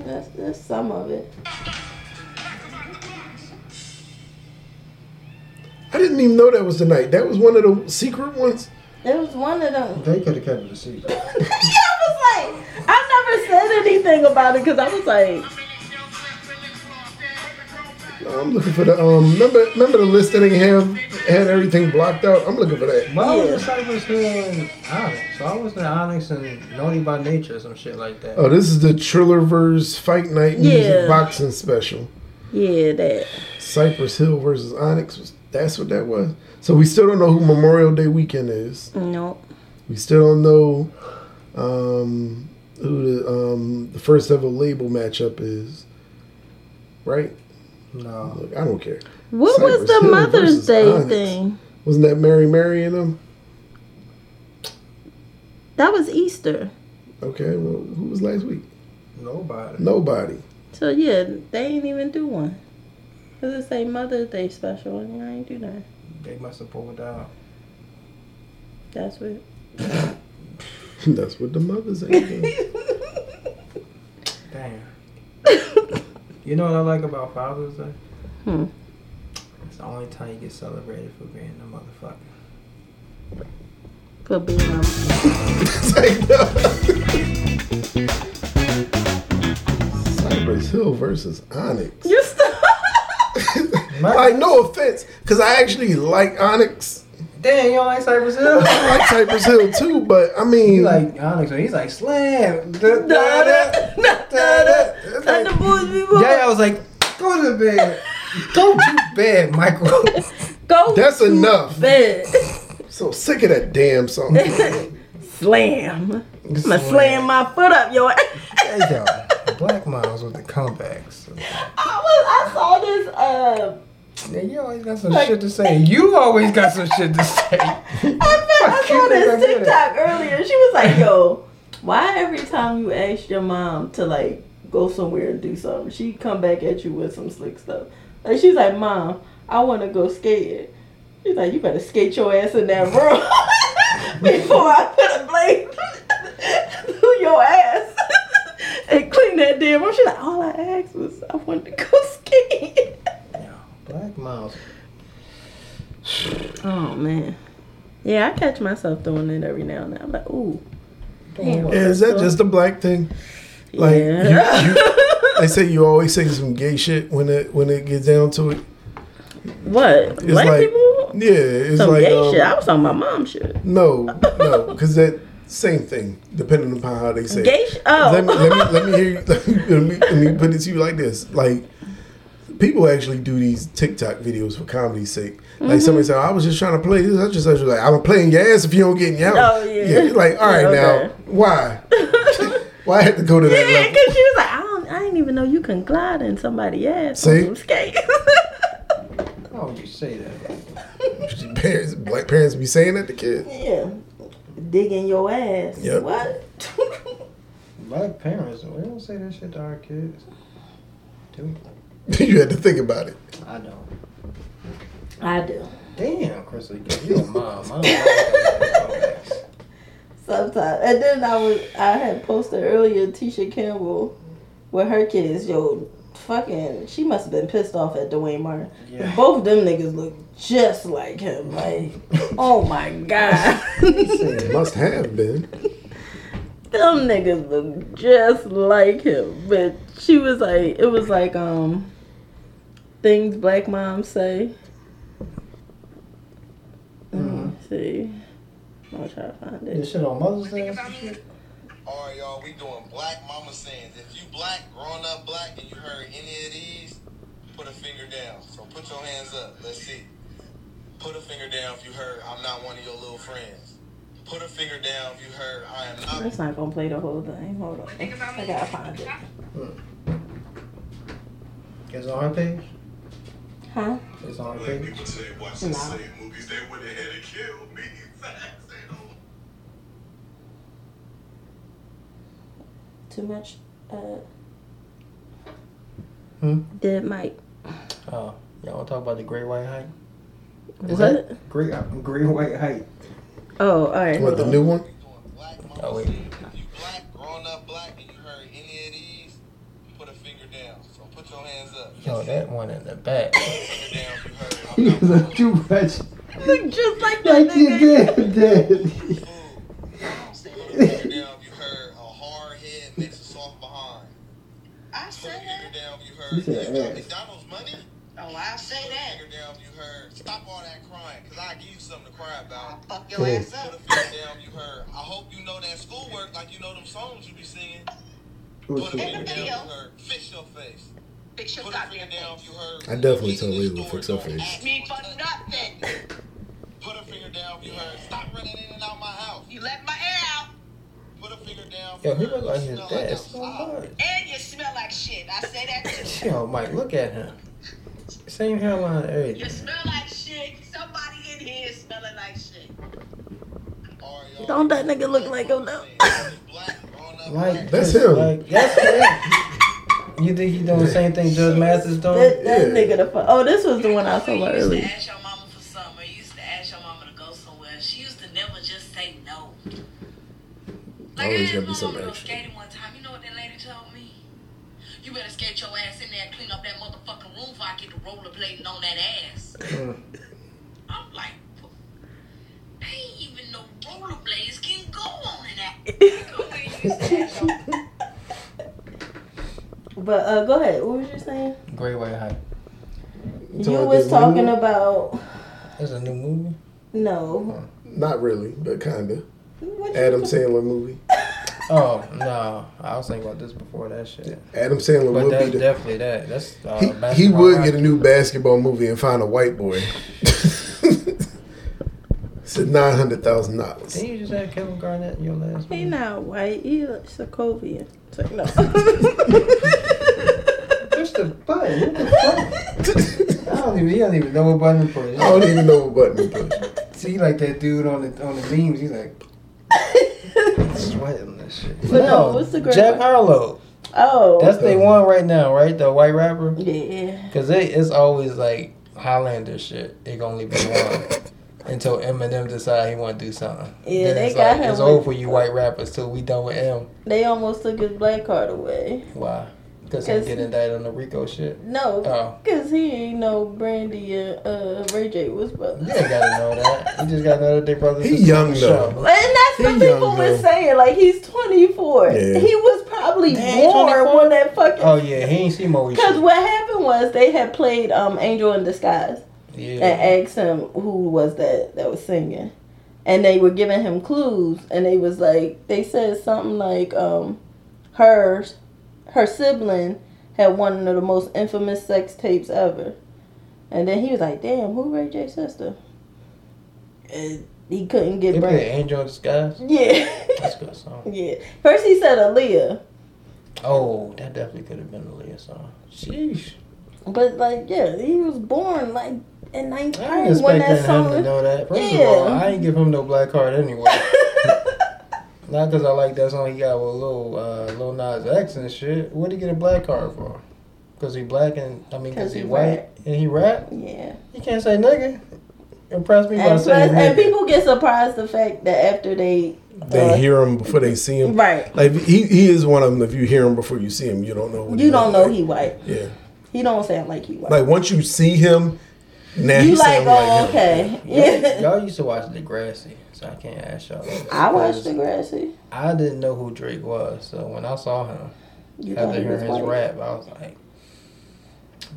That's, that's some of it. I didn't even know that was the night. That was one of the secret ones. It was one of them. They could have kept it a secret. yeah, I was like, I never said anything about it because I was like, No, I'm looking for the um. Remember, remember the list that they have had everything blocked out. I'm looking for that. But I was Yeah. in Cypress Hill and Onyx. So I was in Onyx and Naughty by Nature or some shit like that. Oh, this is the Trillerverse Fight Night Music Boxing Special. yeah, that. Cypress Hill versus Onyx. Was, that's what that was. So we still don't know who Memorial Day weekend is. Nope. We still don't know um, who the um, the first ever label matchup is. Right? No. Look, I don't care. What was the Hill Mother's versus Day Onyx. thing? Wasn't that Mary Mary and them? That was Easter. Okay, well, who was last week? Nobody. Nobody. So yeah, they ain't even do one. Cause it's a Mother's Day special and I ain't do that. They must have pulled out. That's what. That's what the mothers ain't doing. Damn. You know what I like about Father's Day? Hmm. It's the only time you get celebrated for being a motherfucker. For being um, Cypress Hill versus Onyx. you stop. like, no offense, because I actually like Onyx. Damn, you don't like Cypress Hill? I like Cypress Hill too, but I mean, You like Onyx, he's like slam. Da, da, Da, da, da, da, da, da. It's And the boys be born. Yeah, I was like, go to bed. Go to bed, Michael. Go. That's to enough. Bed. so sick of that damn song. slam. I'm gonna slam my foot up your ass. Hey, yo, Black Miles with the comebacks. I was. I saw this. Uh, Yeah, you always got some shit to say. You always got some shit to say. I, bet I saw this nigga, I get it. TikTok earlier. She was like, "Yo, why every time you ask your mom to like go somewhere and do something, she come back at you with some slick stuff? Like she's like, Mom, I want to go skating. She's like, you better skate your ass in that room before I put a blade through your ass and clean that damn room. She's like, all I asked was I wanted to go skating. Yeah, Black Miles. Oh man. Yeah, I catch myself doing it every now and then. I'm like, ooh. Damn. Yeah, is that just a black thing? Like, Yeah. you, you, they say you always say some gay shit when it when it gets down to it. What? It's Black like, people? yeah, it's Some like gay um, shit. I was talking about mom shit. no, no, because that same thing, depending upon how they say. it. Gay shit? Oh. Let me let me let me hear you. Let me, let me put it to you like this: like people actually do these TikTok videos for comedy's sake. Mm-hmm. Like somebody said, "I was just trying to play this." I just I was like, "I'm playing your ass if you don't get in your Oh, yeah. you're like, all right, okay. now why? why I had to go to that Yeah, because she was like, I don't, I didn't even know you can glide in somebody's ass See? on some skates. Why would you say that? Parents, black parents be saying that to kids. yeah, digging your ass. Yep. What? Black parents, we don't say that shit to our kids. Do we? You had to think about it. I don't. I do. Damn, Crystal, you a mom. I don't like that comebacks. Sometimes, and then I was, I had posted earlier Tisha Campbell with her kids. Yo, fucking, she must have been pissed off at Duane Martin. Yeah. Both them niggas look just like him. Like, oh my god. Must have been. them niggas look just like him. But she was like, it was like, um, things black moms say. Let me mm. see. I'm gonna try to find it. This it. shit on Mother's Day or some shit? All right, y'all, we doing black mama sayings. If you black, growing up black, and you heard any of these, put a finger down. So put your hands up. Let's see. Put a finger down if you heard I'm not one of your little friends. Put a finger down if you heard I am not. That's not gonna play the whole thing. Hold on. I gotta find it. Hmm. It's on her page? Huh? It's on her Black page? people say watch No. the same movies they went ahead and killed me. Facts, they don't. Too much. Uh, Hmm? Dead Mike. Oh, y'all want to talk about the Great White Height? Is What? that Great uh, Great White Height? Oh, all right. What the new one? Oh, wait. if you black, grown up black, and you heard any of these, put a finger down. Yo, that one in the back. Put a finger down if you heard. He I'm was a too much. Look just like that Like you nigga. did, dad. fool. Put a finger down if you heard a hard head makes a soft behind. I Put a say that. if you heard. said ass. McDonald's money? Oh, I say that. down you heard. Stop all that crying, cause I give you something to cry I'll about. fuck your ass Put a up. finger down you heard. I hope you know that schoolwork like you know them songs you be singing. Put a finger it? down if video. you heard. Fix your face. Fix your Put a finger goddamn down face. if you heard. I definitely Your tell business to fix her don't face. ask Me for for nothing. nothing. Put a finger down if you heard. Stop running in and out my house. You let my air out, Put a finger down Yo, you he heard. look like his smell dad like so outside. and you smell like shit. I say that too. Yo, Mike, look at him. Same hairline, You smell like shit. Somebody in here is smelling like shit. All right, y'all. Don't that nigga look like him now? Black, grown up, Like. That's him. Like, that's him. You think he doing the same thing Judge Mathis doing? That, that Yeah. nigga the fu- Oh, this was the one I saw talking about You used earlier. to ask your mama for something, or you used to ask your mama to go somewhere. She used to never just say no. Like Always I gotta be asked my some mama to go action. skating one time. You know what that lady told me? You better skate your ass in there and clean up that motherfucking room before I get the rollerblading on that ass. Mm. I'm like, I ain't even no rollerblades can go on in that. Go where you used to ask your But uh, go ahead. What was you saying? Great White Height. You talking was talking movie? about That's a new movie. no. Not really, but kinda. What Adam talk- Sandler movie. Oh no, I was thinking about this before that shit. Adam Sandler But would that's be the, definitely that. That's uh, he, he would rock. get a new basketball movie and find a white boy. Said nine hundred thousand dollars. Didn't you just have Kevin Garnett in your last He movie? not white. He a Sokovian. So, no. Push the button. What the fuck? I don't even. He don't even know what button to push. I don't even know what button to push. See, like that dude on the on the memes. He's like sweating this shit. But no, what's the great Jack? Harlow. oh. That's the one right now, right? The white rapper. yeah. Cause it, it's always like Highlander shit. It can only be one until Eminem decide he want to do something. Yeah, Then they it's got like, him It's over for you white rappers till we done with M. They almost took his black card away. Why? Because he Cause- get indicted on the RICO shit. No, Oh. because he ain't know Brandy and uh, Ray J was brothers. You ain't gotta know that. You just gotta know that they brothers. He young, though. show. And that's what people young, was though. saying. Like he's 24. Yeah. He was probably Dang, born when that fucking. Oh yeah, he ain't see Moe Because what happened was they had played um, Angel in Disguise Yeah. and asked him who was that that was singing, and they were giving him clues, and they was like they said something like um, her her sibling had one of the most infamous sex tapes ever, and then he was like, "Damn, who Ray J's sister?" And he couldn't get play Brandy. Angel in Disguise. Yeah. That's a good song. yeah. First he said Aaliyah, Oh, that definitely could have been Aaliyah song. Sheesh. but like yeah, he was born like in 19. I ain't 19 when expecting that him to know that. First Yeah. of all, I ain't give him no black card anyway. Not because I like that song he got with Lil, uh, Lil Nas X and shit. What did he get a black card for? Because he black and, I mean, because he, he white rap. and he rap? yeah. He can't say nigga. Impress me by And, saying plus, and people get surprised the fact that after they They uh, hear him before they see him. right, Like he, he is one of them. If you hear him before you see him, you don't know. What you he don't know like. he white. Yeah. He don't sound like he white. Like once you see him, now you he like, sound oh like him. okay, Y'all, y'all used to watch Degrassi, so I can't ask y'all. I watched because Degrassi. I didn't know who Drake was, so when I saw him, You thought after he hearing his white. rap, I was like,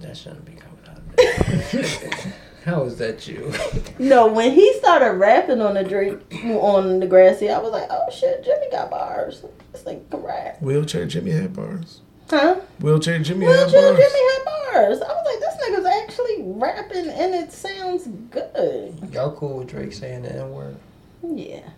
that shouldn't be coming out of there. How is that you? No, when he started rapping on the Drake on the Degrassi, I was like, oh shit, Jimmy got bars. It's like can rap, Wheelchair Jimmy had bars. huh? Wheelchair Jimmy Well, had Jimmy bars. had bars. I was like, this nigga's actually rapping and it sounds good. Y'all cool with Drake saying the N word? Yeah.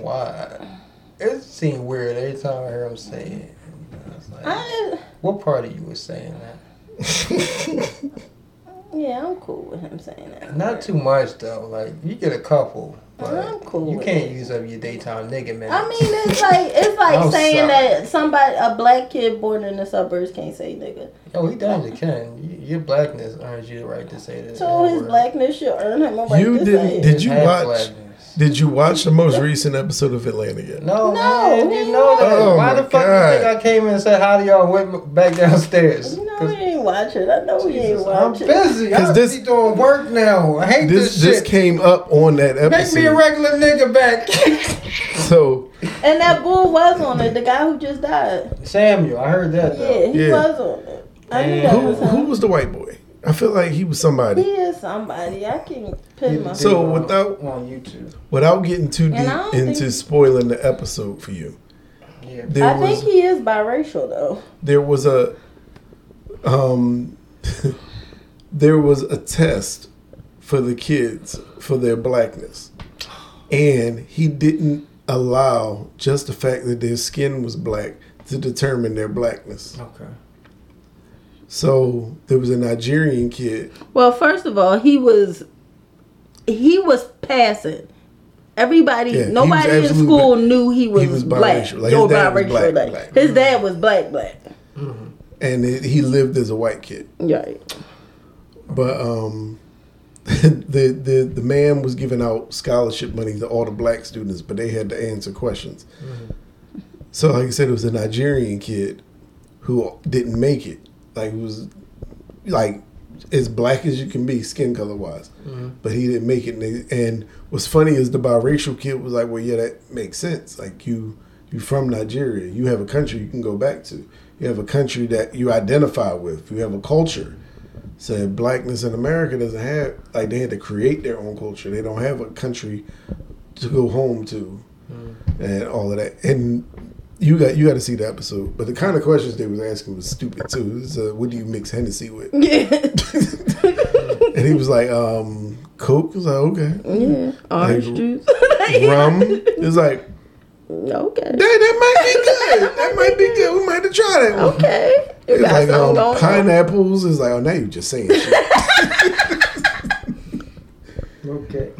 Why? It seemed weird every time I heard him say it. I was like, I what part of you was saying that? yeah, I'm cool with him saying that. Not too much though. Like you get a couple, I'm cool You with can't it. use up your daytime nigga man. I mean, it's like it's like saying sorry. that somebody, a black kid born in the suburbs, can't say nigga. Oh, he definitely can. You- Your blackness earns you the right to say that. So his N-word. blackness should earn him a right You to didn't- say did you Half watch- blackness. Did you watch the most recent episode of Atlanta yet? No, No, man, he you know that. Oh, Why the fuck God. you think I came in and said hi to y'all went back downstairs? No, 'Cause- we ain't watch it. I know we ain't Jesus, I'm watch it. busy. 'Cause I'm this- busy doing work now. I hate This this, this shit. came up on that episode. Make me a regular nigga back. so And that bull was on it. The guy who just died. Samuel, I heard that though. Yeah, he Yeah. was on it. I knew Man. that who was him. who was the white boy? I feel like he was somebody. He is somebody. I can put He my. So on- without- on YouTube, Without getting too deep into think- spoiling the episode for you, yeah. I was think he is biracial though. there was a um there was a test for the kids for their blackness and he didn't allow just the fact that their skin was black to determine their blackness Okay. so there was a nigerian kid Well, first of all, he was he was passing. Everybody, Yeah, nobody in school black. knew he was, was black. biracial. Like, his or dad was biracial, black, like, black. His dad was black, black. And it, he lived as a white kid. Right. but um the, the the man was giving out scholarship money to all the black students but they had to answer questions. So like i said it was a nigerian kid who didn't make it. Like it was like as black as you can be skin color wise but he didn't make it. And, they- and what's funny is the biracial kid was like well yeah that makes sense. Like you you from nigeria. You have a country you can go back to you have a country that you identify with you have a culture said blackness in America doesn't have like they had to create their own culture. They don't have a country to go home to and all of that. And you got you got to see the episode. But the kind of questions they was asking was stupid too. It's, uh, what do you mix Hennessy with? Yeah. And he was like, um, Coke. I was like, okay. yeah. Orange Like, juice. Rum. It's like okay. that, that might be good. That might be good. We might have to try that one. Okay. You It's got like um, going on. pineapples. It's like, oh, now you're just saying shit. Okay.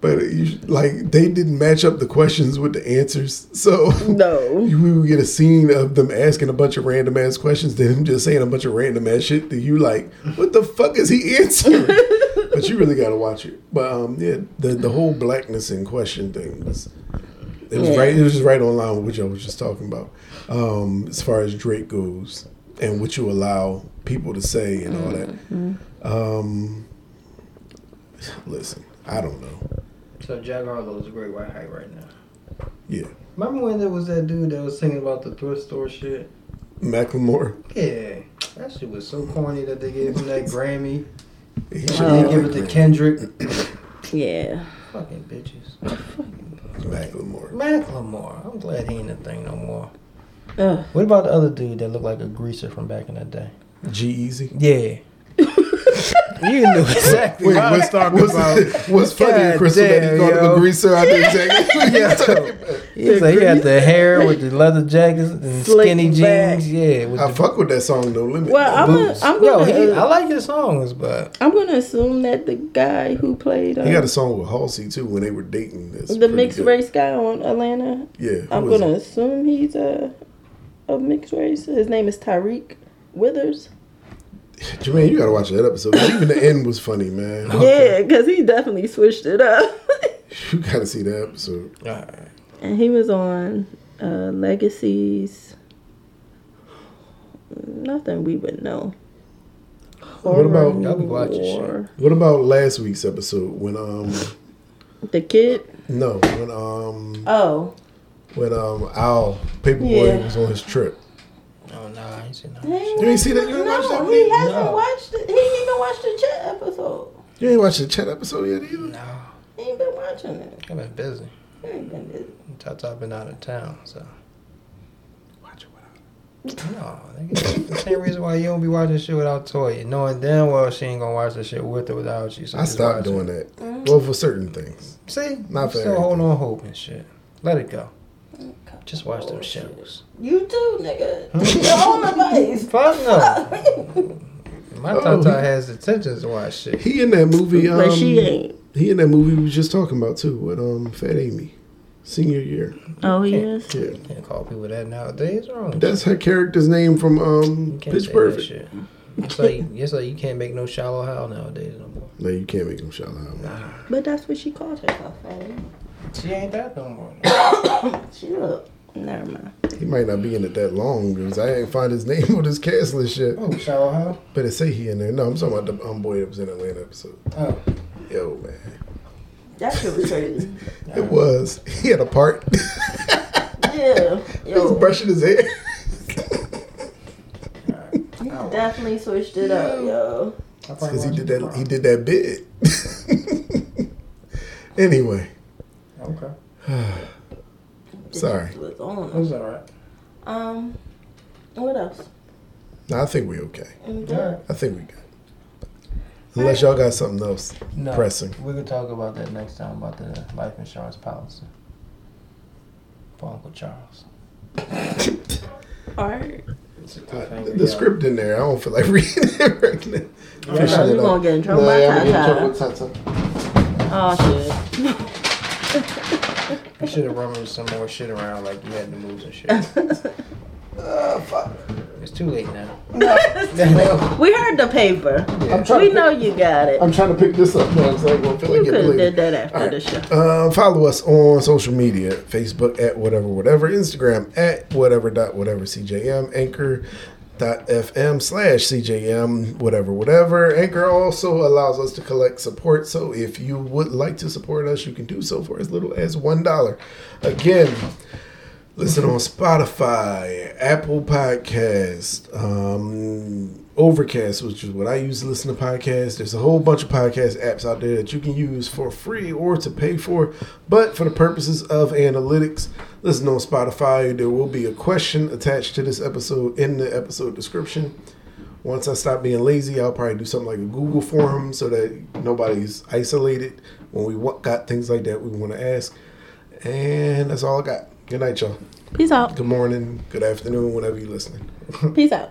But you, like they didn't match up the questions with the answers, so No. you we would get a scene of them asking a bunch of random ass questions, then him just saying a bunch of random ass shit that you like, what the fuck is he answering? but you really got to watch it. But um, yeah, the the whole blackness in question thing was it was Yeah. right. It was just right on line with what y'all was just talking about, um, as far as Drake goes and what you allow people to say and all that. Um, listen, I don't know. So Jack Harlow is a great white height right now. Yeah. Remember when there was that dude that was singing about the thrift store shit? Macklemore. Yeah, that shit was so corny that they gave him that Grammy. He Should should Oh. they give it to Kendrick? Yeah. Fucking bitches. Macklemore. Macklemore. I'm glad he ain't a thing no more. Ugh. What about the other dude that looked like a greaser from back in the day? G-Eazy. Yeah. you knew exactly. Wait, what I was what's, talking what's, about. what's funny, God Crystal, that he damn, called him yo. a greaser? I knew exactly what he was talking like, he had the hair with the leather jackets and Slick skinny back. jeans. Yeah. With I the fuck with that song, No Limit. Well, I'm gonna, Boots. I'm Yo, gonna, he, I like his songs, but I'm gonna assume that the guy who played uh, he got a song with Halsey, too, when they were dating. That's the mixed good. race guy on Atlanta. Yeah. who I'm gonna it? assume he's a a mixed race. His name is Tyriq Withers. Jermaine, you gotta watch that episode. Even the end was funny, man. Yeah, because he definitely switched it up. You gotta see that episode. Alright. and he was on uh, Legacies. Nothing we would know. What about- Horror Y'all be watching War. What about last week's episode when um The kid. no when um Oh, when um Al Paper Boi Yeah. was on his trip. Nah, I ain't seen that. He You ain't see that? You ain't no, watch that one he hasn't No. watched it. He didn't even watch the chat episode. You ain't watched the chat episode yet either. No, He ain't been watching it. I've been busy. He ain't been busy. Tata been out of town, so. Watch it without. No, nigga, the same reason why you don't be watching shit without Toya, knowing damn well she ain't gonna watch the shit with or without you. So I stopped doing it. that. Mm. Well, for certain things. See, Not for still hold everything. on hope and shit. Let it go. Just watch them shows. You too, nigga. Your own advice. Fuck no. My Oh, Tata has intentions to watch shit. He in that movie. Um, but she ain't. He in that movie we was just talking about too with um Fat Amy, senior year. Oh, he is. Yeah, Can't call people that nowadays. Wrong. that's her character's name from um Pitch Perfect. shit. It's like it's like you can't make no shallow hal nowadays no more. No, you can't make no shallow out. Nah, But that's what she called herself. Right? she ain't that no more. She look. Never mind. He might not be in it that long because I ain't find his name on this cast list yet. Oh, shallow hal. But it say he in there. No, I'm talking about the um, boy that was in Atlanta episode. Oh, Yo, man. That shit was crazy. It was. He had a part. yeah. he was brushing his hair. he definitely switched it up, yo. Because he did that. He did that bit. anyway, Okay, sorry. Was on it was alright. Um, what else? No, I think we okay. I'm good. Alright. I think we good. Unless y'all got something else No, pressing. we could talk about that next time about the life insurance policy for Uncle Charles. All right. Uh, the, the script in there, I don't feel like reading it right now. Yeah, Fishing you it gonna get in trouble Nah, by I'm gonna get in trouble with Tata. Oh shit. You should have rummaged some more shit around like you had to move some shit. Uh, fuck. It's too late now. we heard the paper. I'm We to know you got it. I'm trying to pick this up now because I ain't gonna like You could have did that after All right. the show. Uh, follow us on social media Facebook at whatever, whatever, Instagram at whatever, dot whatever, CJM, Anchor dot FM slash CJM, whatever, whatever. Anchor also allows us to collect support. So if you would like to support us, you can do so for as little as $1. Again, Listen on Spotify, Apple Podcast, um, Overcast, which is what I use to listen to podcasts. There's a whole bunch of podcast apps out there that you can use for free or to pay for. But for the purposes of analytics, listen on Spotify. There will be a question attached to this episode in the episode description. Once I stop being lazy, I'll probably do something like a Google form so that nobody's isolated when we got things like that we want to ask. And that's all I got. Good night, y'all. Peace out. Good morning, good afternoon, whenever you're listening. Peace out.